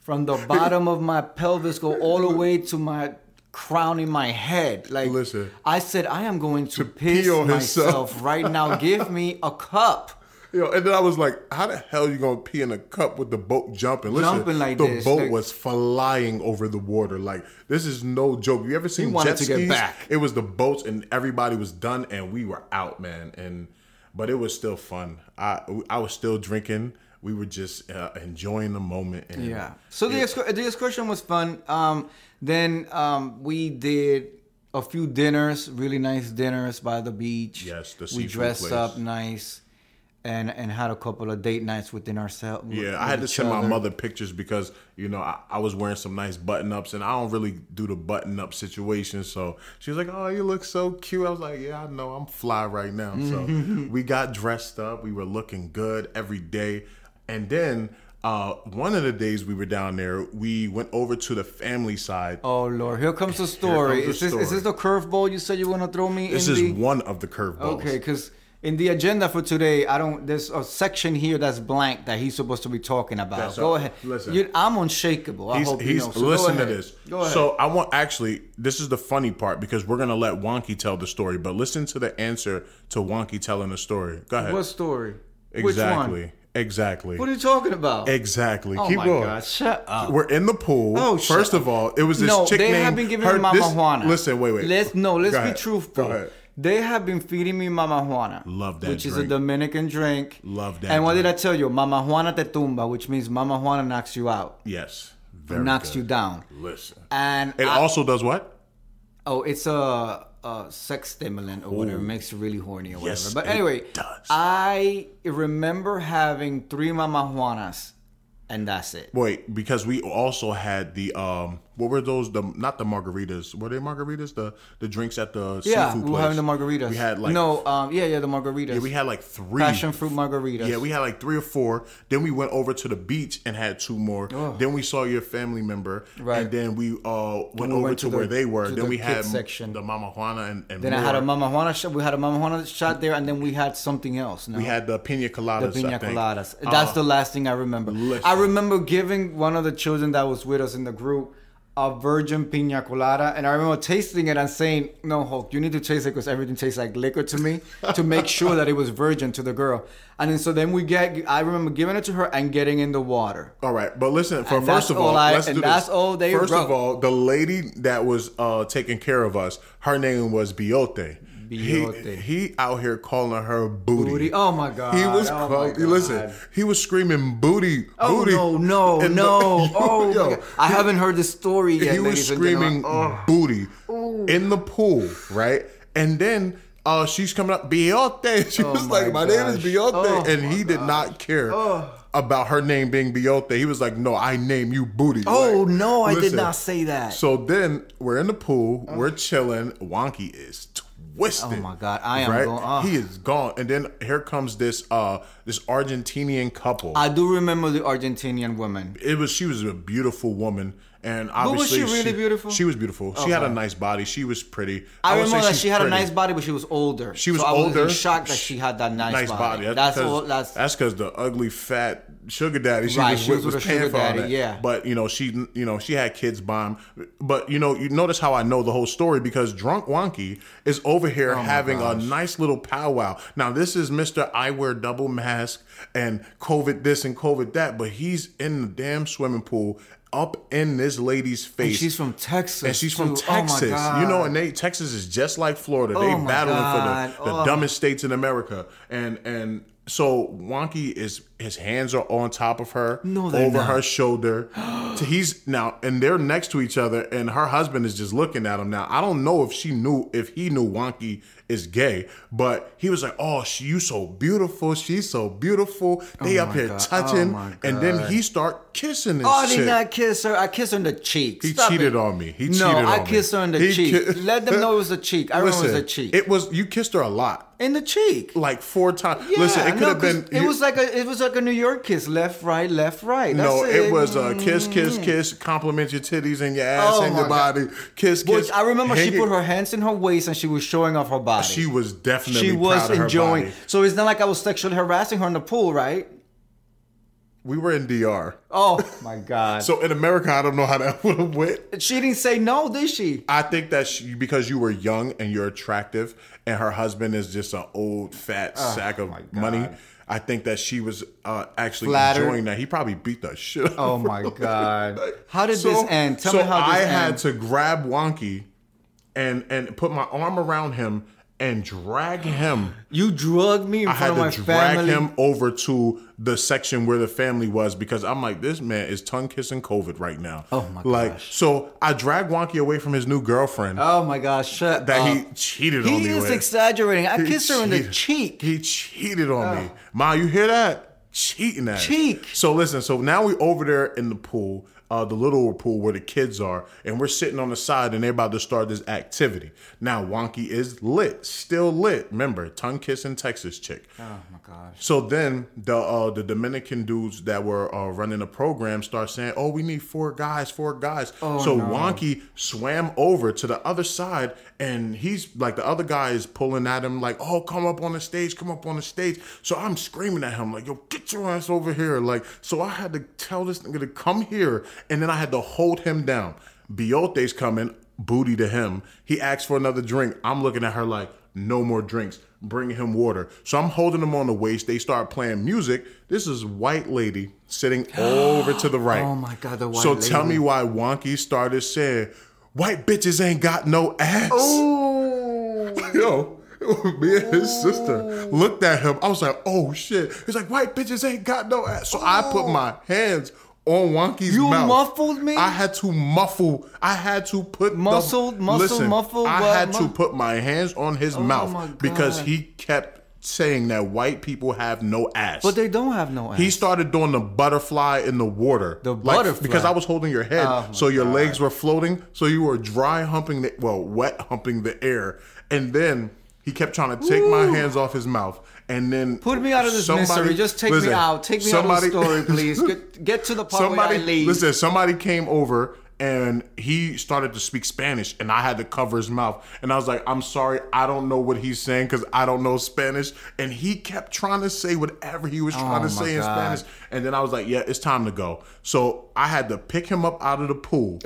from the bottom of my pelvis go all the way to my crown in my head. Like Listen. I said, I am going to, piss pee on myself right now. Give me a cup. Yo, and then I was like, "How the hell are you gonna pee in a cup with the boat jumping?" Listen, Jumping like the this, boat like- was flying over the water. Like this is no joke. You ever seen jet to skis? back. It was the boats, and everybody was done, and we were out, man. And but it was still fun. I I was still drinking. We were just uh, enjoying the moment. And Yeah. So the the excursion was fun. Um, then um, we did a few dinners, really nice dinners by the beach. Yes, the we dressed place. up nice, and and had a couple of date nights within ourselves. Yeah, I had to send my mother pictures because you know I, I was wearing some nice button ups, and I don't really do the button up situation. So she was like, "Oh, you look so cute." I was like, "Yeah, I know, I'm fly right now." So we got dressed up. We were looking good every day, and then uh, one of the days we were down there, we went over to the family side. Oh Lord, here comes the story. comes the is this is this the curveball you said you want to throw me this is the? one of the curveballs. Okay, because in the agenda for today, I don't. There's a section here that's blank that he's supposed to be talking about. That's go ahead. listen. You- I'm unshakable. I He's, hope you he's know. So listen to this. Go ahead. So I want actually this is the funny part because we're gonna let Juanqui tell the story, but listen to the answer to Juanqui telling the story. Go ahead. what story? Which exactly. Exactly. What are you talking about? Exactly. Oh Keep my going. God! Shut up. We're in the pool. Oh, First of all, it was this no, chick they named have been giving her- me Mama this- Juana. Listen, wait, wait. Let's no. Let's Go be ahead. truthful. Go ahead. They have been feeding me Mama Juana. Love that Which is a drink. Dominican drink. Love that And what did I drink. tell you? Mama Juana te tumba, which means Mama Juana knocks you out, Yes. Very knocks good. you down. Listen. And It I- also does what? Oh, it's a, a sex stimulant or whatever. It makes you really horny or whatever. Yes, but anyway. I remember having three Mama Juanas, and that's it. Wait, because we also had the um what were those the not the margaritas. Were they margaritas? The the drinks at the Yeah, seafood we were place. having the margaritas. We had like no, um, yeah, yeah, the margaritas. Yeah, we had like three passion fruit margaritas. Yeah, we had like three or four. Then we went over to the beach and had two more. Then we saw your family member, Right. And then we uh went we over went to, to the- where they were. Then the we had section. the Mama Juana and, and Then I had a more. Mama Juana shot. We had a Mama Juana shot there, and then we had something else. No? We had the pina coladas. I pina coladas. That's Uh, the last thing I remember. listen. I remember giving one of the children that was with us in the group a virgin pina colada, and I remember tasting it and saying, "No, Hulk, you need to taste it because everything tastes like liquor to me." to make sure that it was virgin to the girl, and then so then we get. I remember giving it to her and getting in the water. All right, but listen. For And first of all, all I- let's and do that's this. all they First of all, the lady that was uh taking care of us, her name was Biote. He, he out here calling her booty. Booty. Oh my god. He was Oh call- listen. He was screaming booty, Oh booty. no, no, And no! the- oh, yo. I haven't heard the story yet. he was screaming. Oh. booty in the pool, right? And then uh, she's coming up, Biote. She Oh was my like, "My name is gosh. Biote," Oh and he did not care. about her name being Biote. He was like, "No, I name you Booty." Oh Like, no, I did not say that. So then we're in the pool, we're chilling. Juanqui is twisted. Oh my God, I am right? going-. He is gone, and then here comes this uh this Argentinian couple. I do remember the Argentinian woman. it was she was a beautiful woman, and was obviously she really beautiful? She was beautiful. She had a nice body. She was pretty. I, say remember that she had a nice body, but she was older. She was so I older. was shocked that she had that nice, body. That's That's because. That's that's because the ugly fat sugar daddy she Right, was she was was, a paying sugar for all daddy, that. yeah. But you know she you know she had kids him. But you know you notice how I know the whole story because drunk Juanqui is over here oh having a nice little powwow. Now this is Mister I wear double mask and COVID this and COVID that, but he's in the damn swimming pool. Up in this lady's face. And she's from Texas, And she's from too. Oh, Texas. God. you know, and they Texas is just like Florida. Oh, they battling God. for the, the Oh. dumbest states in America. And and so Juanqui is his hands are on top of her, No, over not. her shoulder. he's now and they're next to each other, and her husband is just looking at him. Now I don't know if she knew if he knew Juanqui is gay, but he was like, "Oh, she, you so beautiful. She's so beautiful." Oh they Oh up here God. touching, Oh and then he start kissing this Oh, I did not kiss her. I kissed her in the cheek. He Stop cheated it. on me. He no, cheated I on me. kissed her in the He cheek. ki- Let them know it was the cheek. I remember it was Listen, the cheek. It was you kissed her a lot, in the cheek. like four times. Yeah, Listen, it could no, have been. It you- was like a. It was like a New York kiss. Left, right, left, right. That's no, it was uh, Mm. kiss, kiss, kiss. Compliment your titties and your ass Oh and your my God. body. Kiss, kiss. I remember she it- put her hands in her waist and she was showing off her body. She was definitely. She was proud of her enjoying. body. So it's not like I was sexually harassing her in the pool, right? We were in DR, Oh my god. so in America, I don't know how that would have went. she didn't say no, did she? I think that she, because you were young and you're attractive, and her husband is just an old fat sack of Oh my God. money. I think that she was uh, actually Flattered. enjoying that. He probably beat the shit. Oh my god. How did So- this end? Tell so me how this I end. had to grab Juanqui and and put my arm around him and drag him. you drugged me in I had to drag family. him over to the section where the family was because I'm like, this man is tongue kissing COVID right now. Oh my Like, gosh. so I dragged Juanqui away from his new girlfriend Oh my gosh, shut that up. he cheated on He is with. exaggerating. I He kissed her in the cheek. He cheated on me. Oh. Ma, you hear that? Cheating at. Cheek. So listen, so now we over there in the pool, uh, the little pool where the kids are, and we're sitting on the side and they're about to start this activity. Now Juanqui is lit, still lit. Remember, tongue kissing Texas chick. Oh my gosh. So then the uh, the Dominican dudes that were uh, running the program start saying, "Oh, we need four guys, four guys." Oh, so Juanqui swam over to the other side, and he's like the other guy is pulling at him like, "Oh, come up on the stage, come up on the stage." So I'm screaming at him like, "Yo, get your ass over here!" Like, so I had to tell this nigga to come here, and then I had to hold him down. Biote's coming, booty to him. He asks for another drink. I'm looking at her like, no more drinks. Bring him water. So I'm holding him on the waist. They start playing music. This is white lady sitting over to the right. Oh my God, the white So tell me why Juanqui started saying, "White bitches ain't got no ass." Oh yo. Me and his sister looked at him. I was like, "Oh shit!" He's like, "White bitches ain't got no ass." So I put my hands on Juanqui's You mouth. muffled me? I had to muffle. I had to put the- muscle, listen, muffled, I had to put my hands on his oh my mouth because he kept saying that white people have no ass. But they don't have no ass. He started doing the butterfly in the water. The Like, butterfly? because I was holding your head, Oh, so your God. legs were floating, so you were dry humping the well, wet humping the air, and then he kept trying to take my hands off his mouth, and then Put me out of this somebody- misery. Just take listen, me out. Take me somebody- out of the story, please. Get, get to the part somebody where I leave. listen. Somebody came over. And he started to speak Spanish, and I had to cover his mouth. And I was like, "I'm sorry, I don't know what he's saying because I don't know Spanish." And he kept trying to say whatever he was trying to Oh my say in Spanish. And then I was like, yeah, it's time to go. So I had to pick him up out of the pool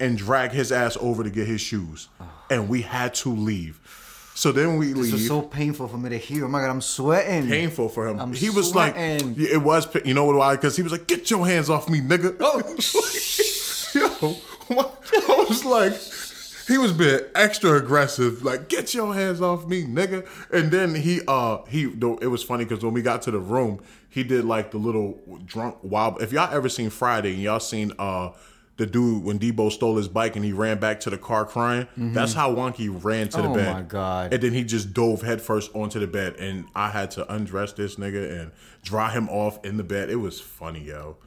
and drag his ass over to get his shoes. And we had to leave. So then we This leave. was so painful for me to hear. Oh my god, I'm sweating. Painful for him. I'm he was sweating. like, it was, you know what? Why? Because he was like, "Get your hands off me, nigga." Oh. Yo, I was like, he was being extra aggressive, like, "Get your hands off me, nigga." And then he, uh, he, though it was funny because when we got to the room, he did like the little drunk wild. If y'all ever seen Friday and y'all seen, uh, the dude when Debo stole his bike and he ran back to the car crying. That's how Juanqui ran to the Oh, bed. my God. And then he just dove headfirst onto the bed, and I had to undress this nigga and dry him off in the bed. It was funny, yo.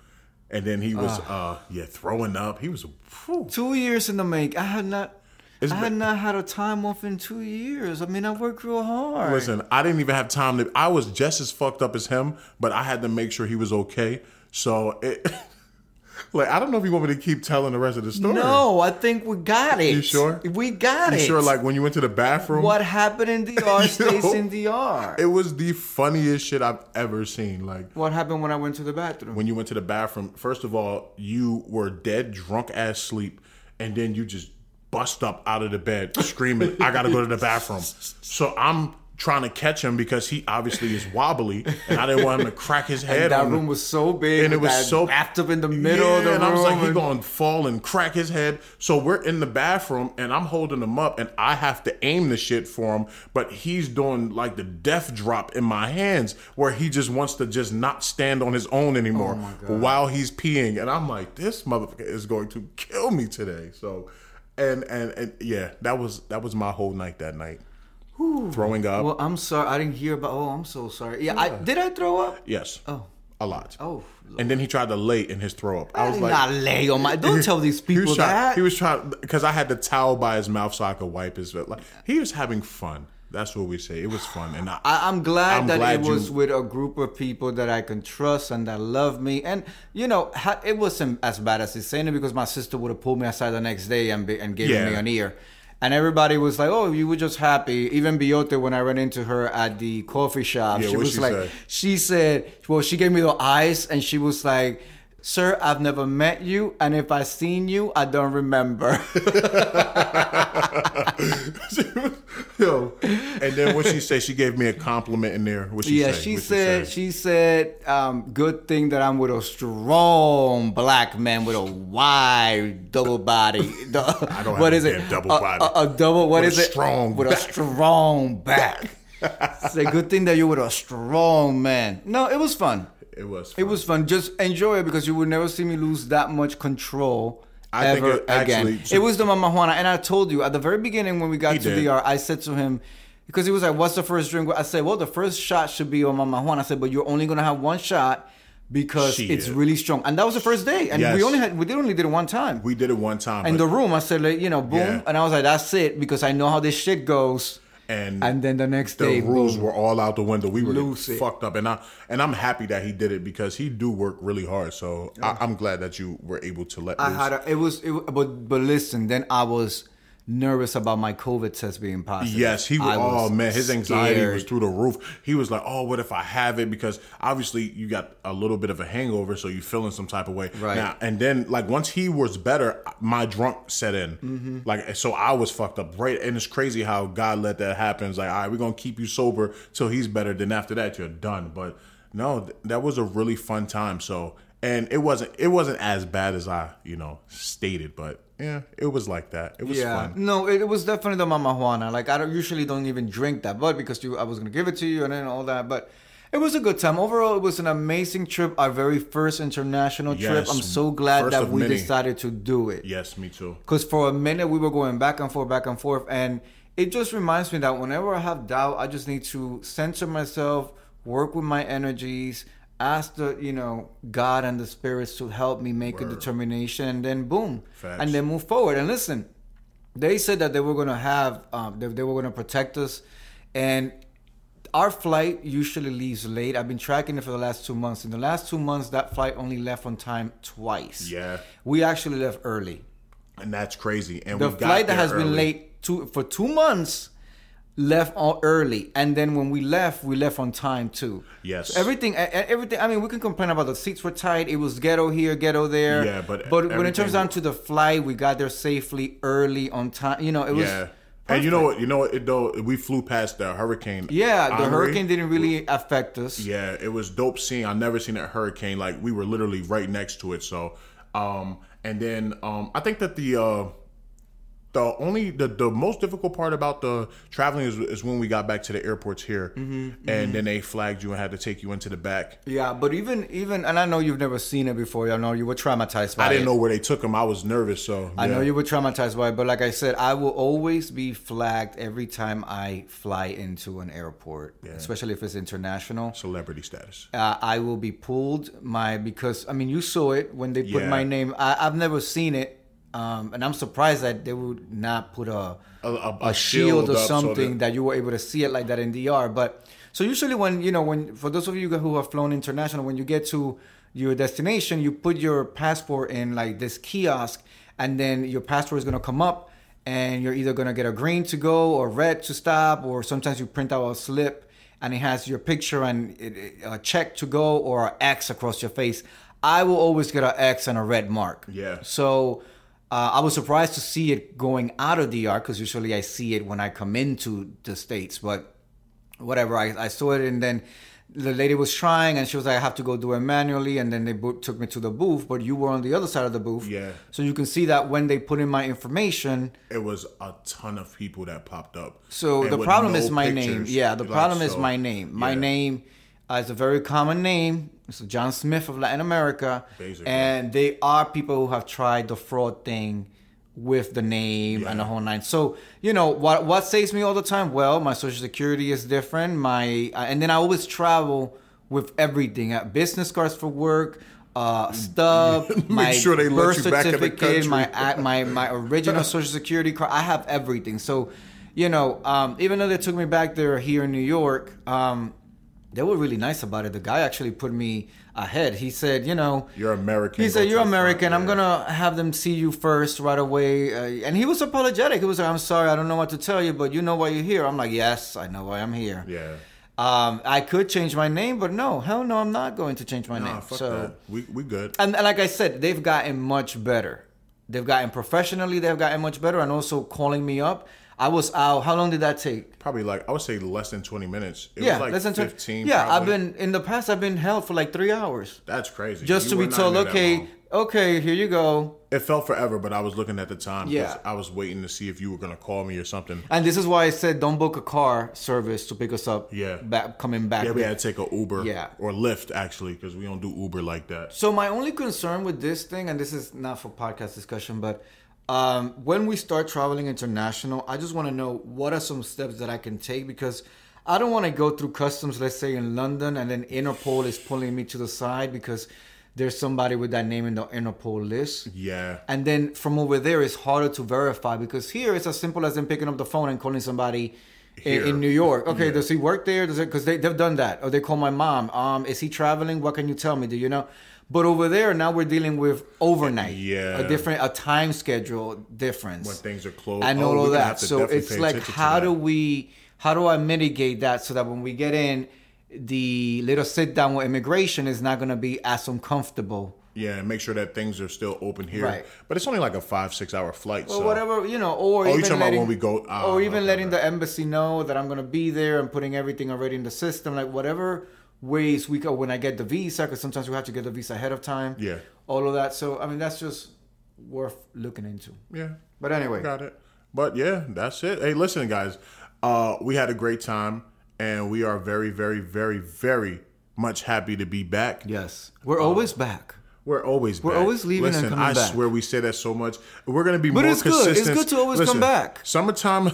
And then he was, uh, yeah, throwing up. He was, whew. Two years in the make. I had not. It's I had been- not had a time off in two years. I mean, I worked real hard. Listen, I didn't even have time to. I was just as fucked up as him, but I had to make sure he was okay. So it, like, I don't know if you want me to keep telling the rest of the story. No, I think we got it. You sure? We got you it. sure? Like when you went to the bathroom, what happened in DR stays Yo. in DR. It was the funniest shit I've ever seen. Like what happened when I went to the bathroom? when you went to the bathroom. First of all, you were dead drunk ass sleep, and then you just bust up out of the bed screaming, "I gotta go to the bathroom." So I'm trying to catch him because he obviously is wobbly, and I didn't want him to crack his head. that room was so big, and it was so bathtub in the middle yeah, of the and room. I was like, he and- gonna fall and crack his head. So we're in the bathroom, and I'm holding him up, and I have to aim the shit for him, but he's doing like the death drop in my hands, where he just wants to just not stand on his own anymore oh while he's peeing, and I'm like, this motherfucker is going to kill me today. So, and and and yeah, that was that was my whole night that night. Throwing up, Well, I'm sorry. I didn't hear about. Oh, I'm so sorry. Yeah, I did. I throw up. yes, Oh. a lot. Oh, and then he tried to lay in his throw up. I I was did like, not lay on my. Don't tell these he people was trying, that. He was trying because I had the towel by his mouth so I could wipe his. Like he was having fun. That's what we say. It was fun, and I, I'm glad I'm that glad it you- was with a group of people that I can trust and that love me. And you know, it wasn't as bad as he's saying it because my sister would have pulled me aside the next day and be, and given Yeah. me an ear. And everybody was like, "Oh, you were just happy." Even Biote, when I ran into her at the coffee shop, Yeah, she was she like, she said, "Well, she gave me the eyes, and she was like." Sir, I've never met you, and if I seen you, I don't remember. yo. And then what she say? She gave me a compliment in there. What she Yeah, say? she What said she said, um, "Good thing that I'm with a strong black man with a wide double body. I don't have what a it? double A- body. A, a double. What With is a it? strong with back. a strong back. Say, good thing that you're with a strong man. No, it was fun. It was. It was fun. Just enjoy it because you will never see me lose that much control I think ever it again. it was the Mama Juana, and I told you at the very beginning when we got to did. DR, I said to him because he was like, "What's the first drink?" I said, "Well, the first shot should be on Mama Juana." I said, "But you're only gonna have one shot." Because Shit. it's really strong, and that was the first day, and we only had we did only did it one time. We did it one time. in the room, I said, like, you know, boom, Yeah. and I was like, "That's it," because I know how this shit goes. And And then the next day the day, rules boom. were all out the window. We were fucked up, and I and I'm happy that he did it because he do work really hard. So I, I'm glad that you were able to let. I loose. had a, it was it, but but listen, then I was nervous about my COVID test being positive. Yes, he was. I Oh man, his anxiety scared. was through the roof. He was like, "Oh, what if I have it?" Because obviously you got a little bit of a hangover, so you feeling some type of way. Right. Now, and then like once he was better, my drunk set in. Mm-hmm. Like so, I was fucked up. Right, and it's crazy how God let that happen. It's like, all right, we're gonna keep you sober till he's better. Then after that, you're done. But no, th- that was a really fun time. So. And it wasn't it wasn't as bad as I, you know, stated, but yeah, it was like that. It was Yeah, fun. no, it, it was definitely the Mama Juana. Like I don't usually don't even drink that, but because you, I was gonna give it to you and then all that. But it was a good time overall. It was an amazing trip. Our very first international trip. I'm so glad that we many. decided to do it. Yes, me too. Because for a minute we were going back and forth, back and forth, and it just reminds me that whenever I have doubt, I just need to center myself, work with my energies, ask the you know God and the spirits to help me make a determination, and then boom, Facts. and then move forward. And listen, they said that they were gonna have, um, they, they were gonna protect us, and our flight usually leaves late. I've been tracking it for the last two months. In the last two months, that flight only left on time twice. Yeah. we actually left early. And that's crazy. And The we got flight that has been late two, for two months left all early, and then when we left, we left on time too. Yes. So everything, everything. I mean, we can complain about the seats were tight. It was ghetto here, ghetto there. Yeah, but but when it turns down to the flight, we got there safely, early, on time. You know, it was. Yeah. And you know what? You know what? It, though we flew past the hurricane. Yeah, the hurricane didn't really affect us. Yeah, it was dope seeing. I never seen a hurricane. Like we were literally right next to it. So, um, and then um, I think that the uh, The only the, the most difficult part about the traveling is, is when we got back to the airports here, Mm-hmm, and then they flagged you and had to take you into the back. Yeah, but even even, and I know you've never seen it before. I know you were traumatized by I didn't it. know where they took him. I was nervous, so I know you were traumatized by it, but like I said, I will always be flagged every time I fly into an airport, especially if it's international. celebrity status. Uh, I will be pulled my because I mean you saw it when they put Yeah. my name. I, I've never seen it, um, and I'm surprised that they would not put a A- a- a shield, shield or up so something that- that you were able to see it like that in DR. But so usually when you know when for those of you who have flown international, when you get to your destination, you put your passport in like this kiosk, and then your passport is gonna come up, and you're either gonna get a green to go or red to stop, or sometimes you print out a slip and it has your picture and a check to go or an X across your face. I will always get an X and a red mark. Yeah. So uh, I was surprised to see it going out of DR because usually I see it when I come into the states, but whatever. I, I saw it and then the lady was trying and she was like, I have to go do it manually. And then they bo- took me to the booth, but you were on the other side of the booth. Yeah. So you can see that when they put in my information. It was a ton of people that popped up. So And the problem no is my name. Yeah, the Like, problem is so, my name. My yeah. name uh, is a very common name. It's John Smith of Latin America. Basically. And they are people who have tried the fraud thing with the name and the whole nine. So, you know, what what saves me all the time? Well, my social security is different. My uh, and then I always travel with everything. Uh, business cards for work, uh, stub, Make my sure they birth you back in the certificate, my my my original social security card. I have everything. So, you know, um, even though they took me back there here in New York, um, they were really nice about it. The guy actually put me ahead. He said, you know, You're American. he said, "You're the front." American. I'm gonna have them see you first right away." Uh, and he was apologetic. He was like, "I'm sorry, I don't know what to tell you, but you know why you're here." I'm like, "Yes, I know why I'm here." Yeah. Um, I could change my name, but no, hell no, I'm not going to change my Nah, name. fuck so, that. We we good. and, and like I said, they've gotten much better. They've gotten professionally. They've gotten much better, and also calling me up. I was out. How long did that take? Probably like I would say less than 20 minutes. It yeah, was like less than 20 15. Yeah, I've been in the past. I've been held for like three hours That's crazy. just You to be told, in there that okay, okay, here you go. It felt forever, but I was looking at the time. 'cause Yeah. I was waiting to see if you were gonna call me or something. And this is why I said don't book a car service to pick us up. Yeah. back coming back. Yeah, we had to take a Uber. Yeah. Or Lyft actually, because we don't do Uber like that. So my only concern with this thing, and this is not for podcast discussion, but um, when we start traveling international, I just want to know what are some steps that I can take because I don't want to go through customs, let's say in London, and then Interpol is pulling me to the side because there's somebody with that name in the Interpol list. Yeah. And then from over there, it's harder to verify because here it's as simple as them picking up the phone and calling somebody in, in New York. Okay, Yeah. does he work there? Does it? Because they they've done that. Or they call my mom. Um, is he traveling? What can you tell me? Do you know? But over there, now we're dealing with overnight. Yeah. a different a time schedule difference When things are closed. and Oh, all of that. So it's like, how do we? How do I mitigate that so that when we get in, the little sit down with immigration is not going to be as uncomfortable. Yeah, and make sure that things are still open here. Right. But it's only like a five, six hour flight. or so whatever you know, or Oh, even talking about letting, when we go- ah, or even okay, letting okay. the embassy know that I'm gonna be there and putting everything already in the system, like whatever ways we go when I get the visa, because sometimes we have to get the visa ahead of time. Yeah. all of that. So I mean, that's just worth looking into. Yeah. But anyway, Got it. But yeah, that's it. Hey, listen, guys. Uh, we had a great time, and we are very, very, very, very much happy to be back. yes, we're always back. We're always We're back. always leaving and Listen, coming I back. swear we say that so much. We're gonna be But more it's good. It's good to always come back. Summertime.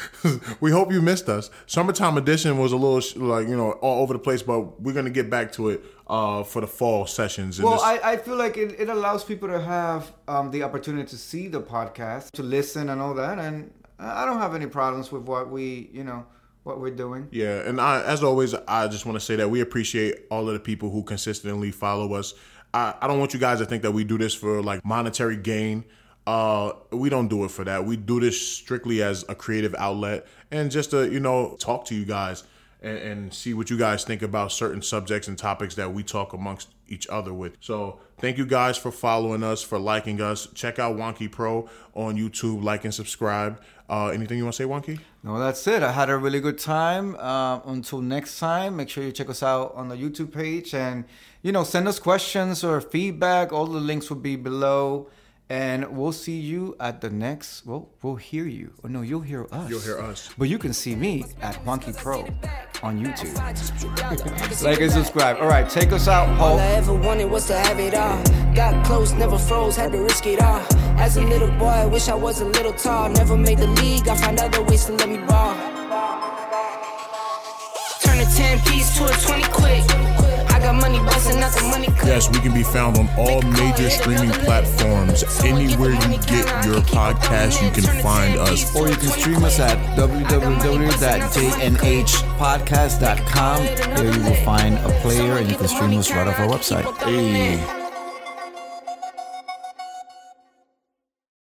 we hope you missed us. Summertime edition was a little sh- like you know all over the place, but we're gonna get back to it uh, for the fall sessions. And Well, this- I, I feel like it, it allows people to have um, the opportunity to see the podcast, to listen and all that. And I don't have any problems with what we, you know, what we're doing. Yeah, and I, as always, I just want to say that we appreciate all of the people who consistently follow us. I, I don't want you guys to think that we do this for like monetary gain. Uh, we don't do it for that. We do this strictly as a creative outlet and just to you know talk to you guys and, and see what you guys think about certain subjects and topics that we talk amongst each other with. So thank you guys for following us, for liking us. Check out Juanqui Pro on YouTube. Like and subscribe. Uh, anything you want to say, Wonky? No, that's it. I had a really good time. Uh, until next time, make sure you check us out on the YouTube page and, you know, send us questions or feedback. All the links will be below. And we'll see you at the next. Well, we'll hear you. Oh no, you'll hear us. You'll hear us. But you can see me at Juanqui Pro on YouTube. like and subscribe. All right, take us out, All I ever wanted was to have it all. Got close, never froze, had to risk it all. As a little boy, I wish I was a little tall. Never made the league, I found other ways to let me ball. Turn a 10 piece to a 20 quick. Yes, we can be found on all major streaming platforms. Anywhere you get your podcast, you can find us. Or you can stream us at www.jnhpodcast.com. There you will find a player and you can stream us right off our website. Hey.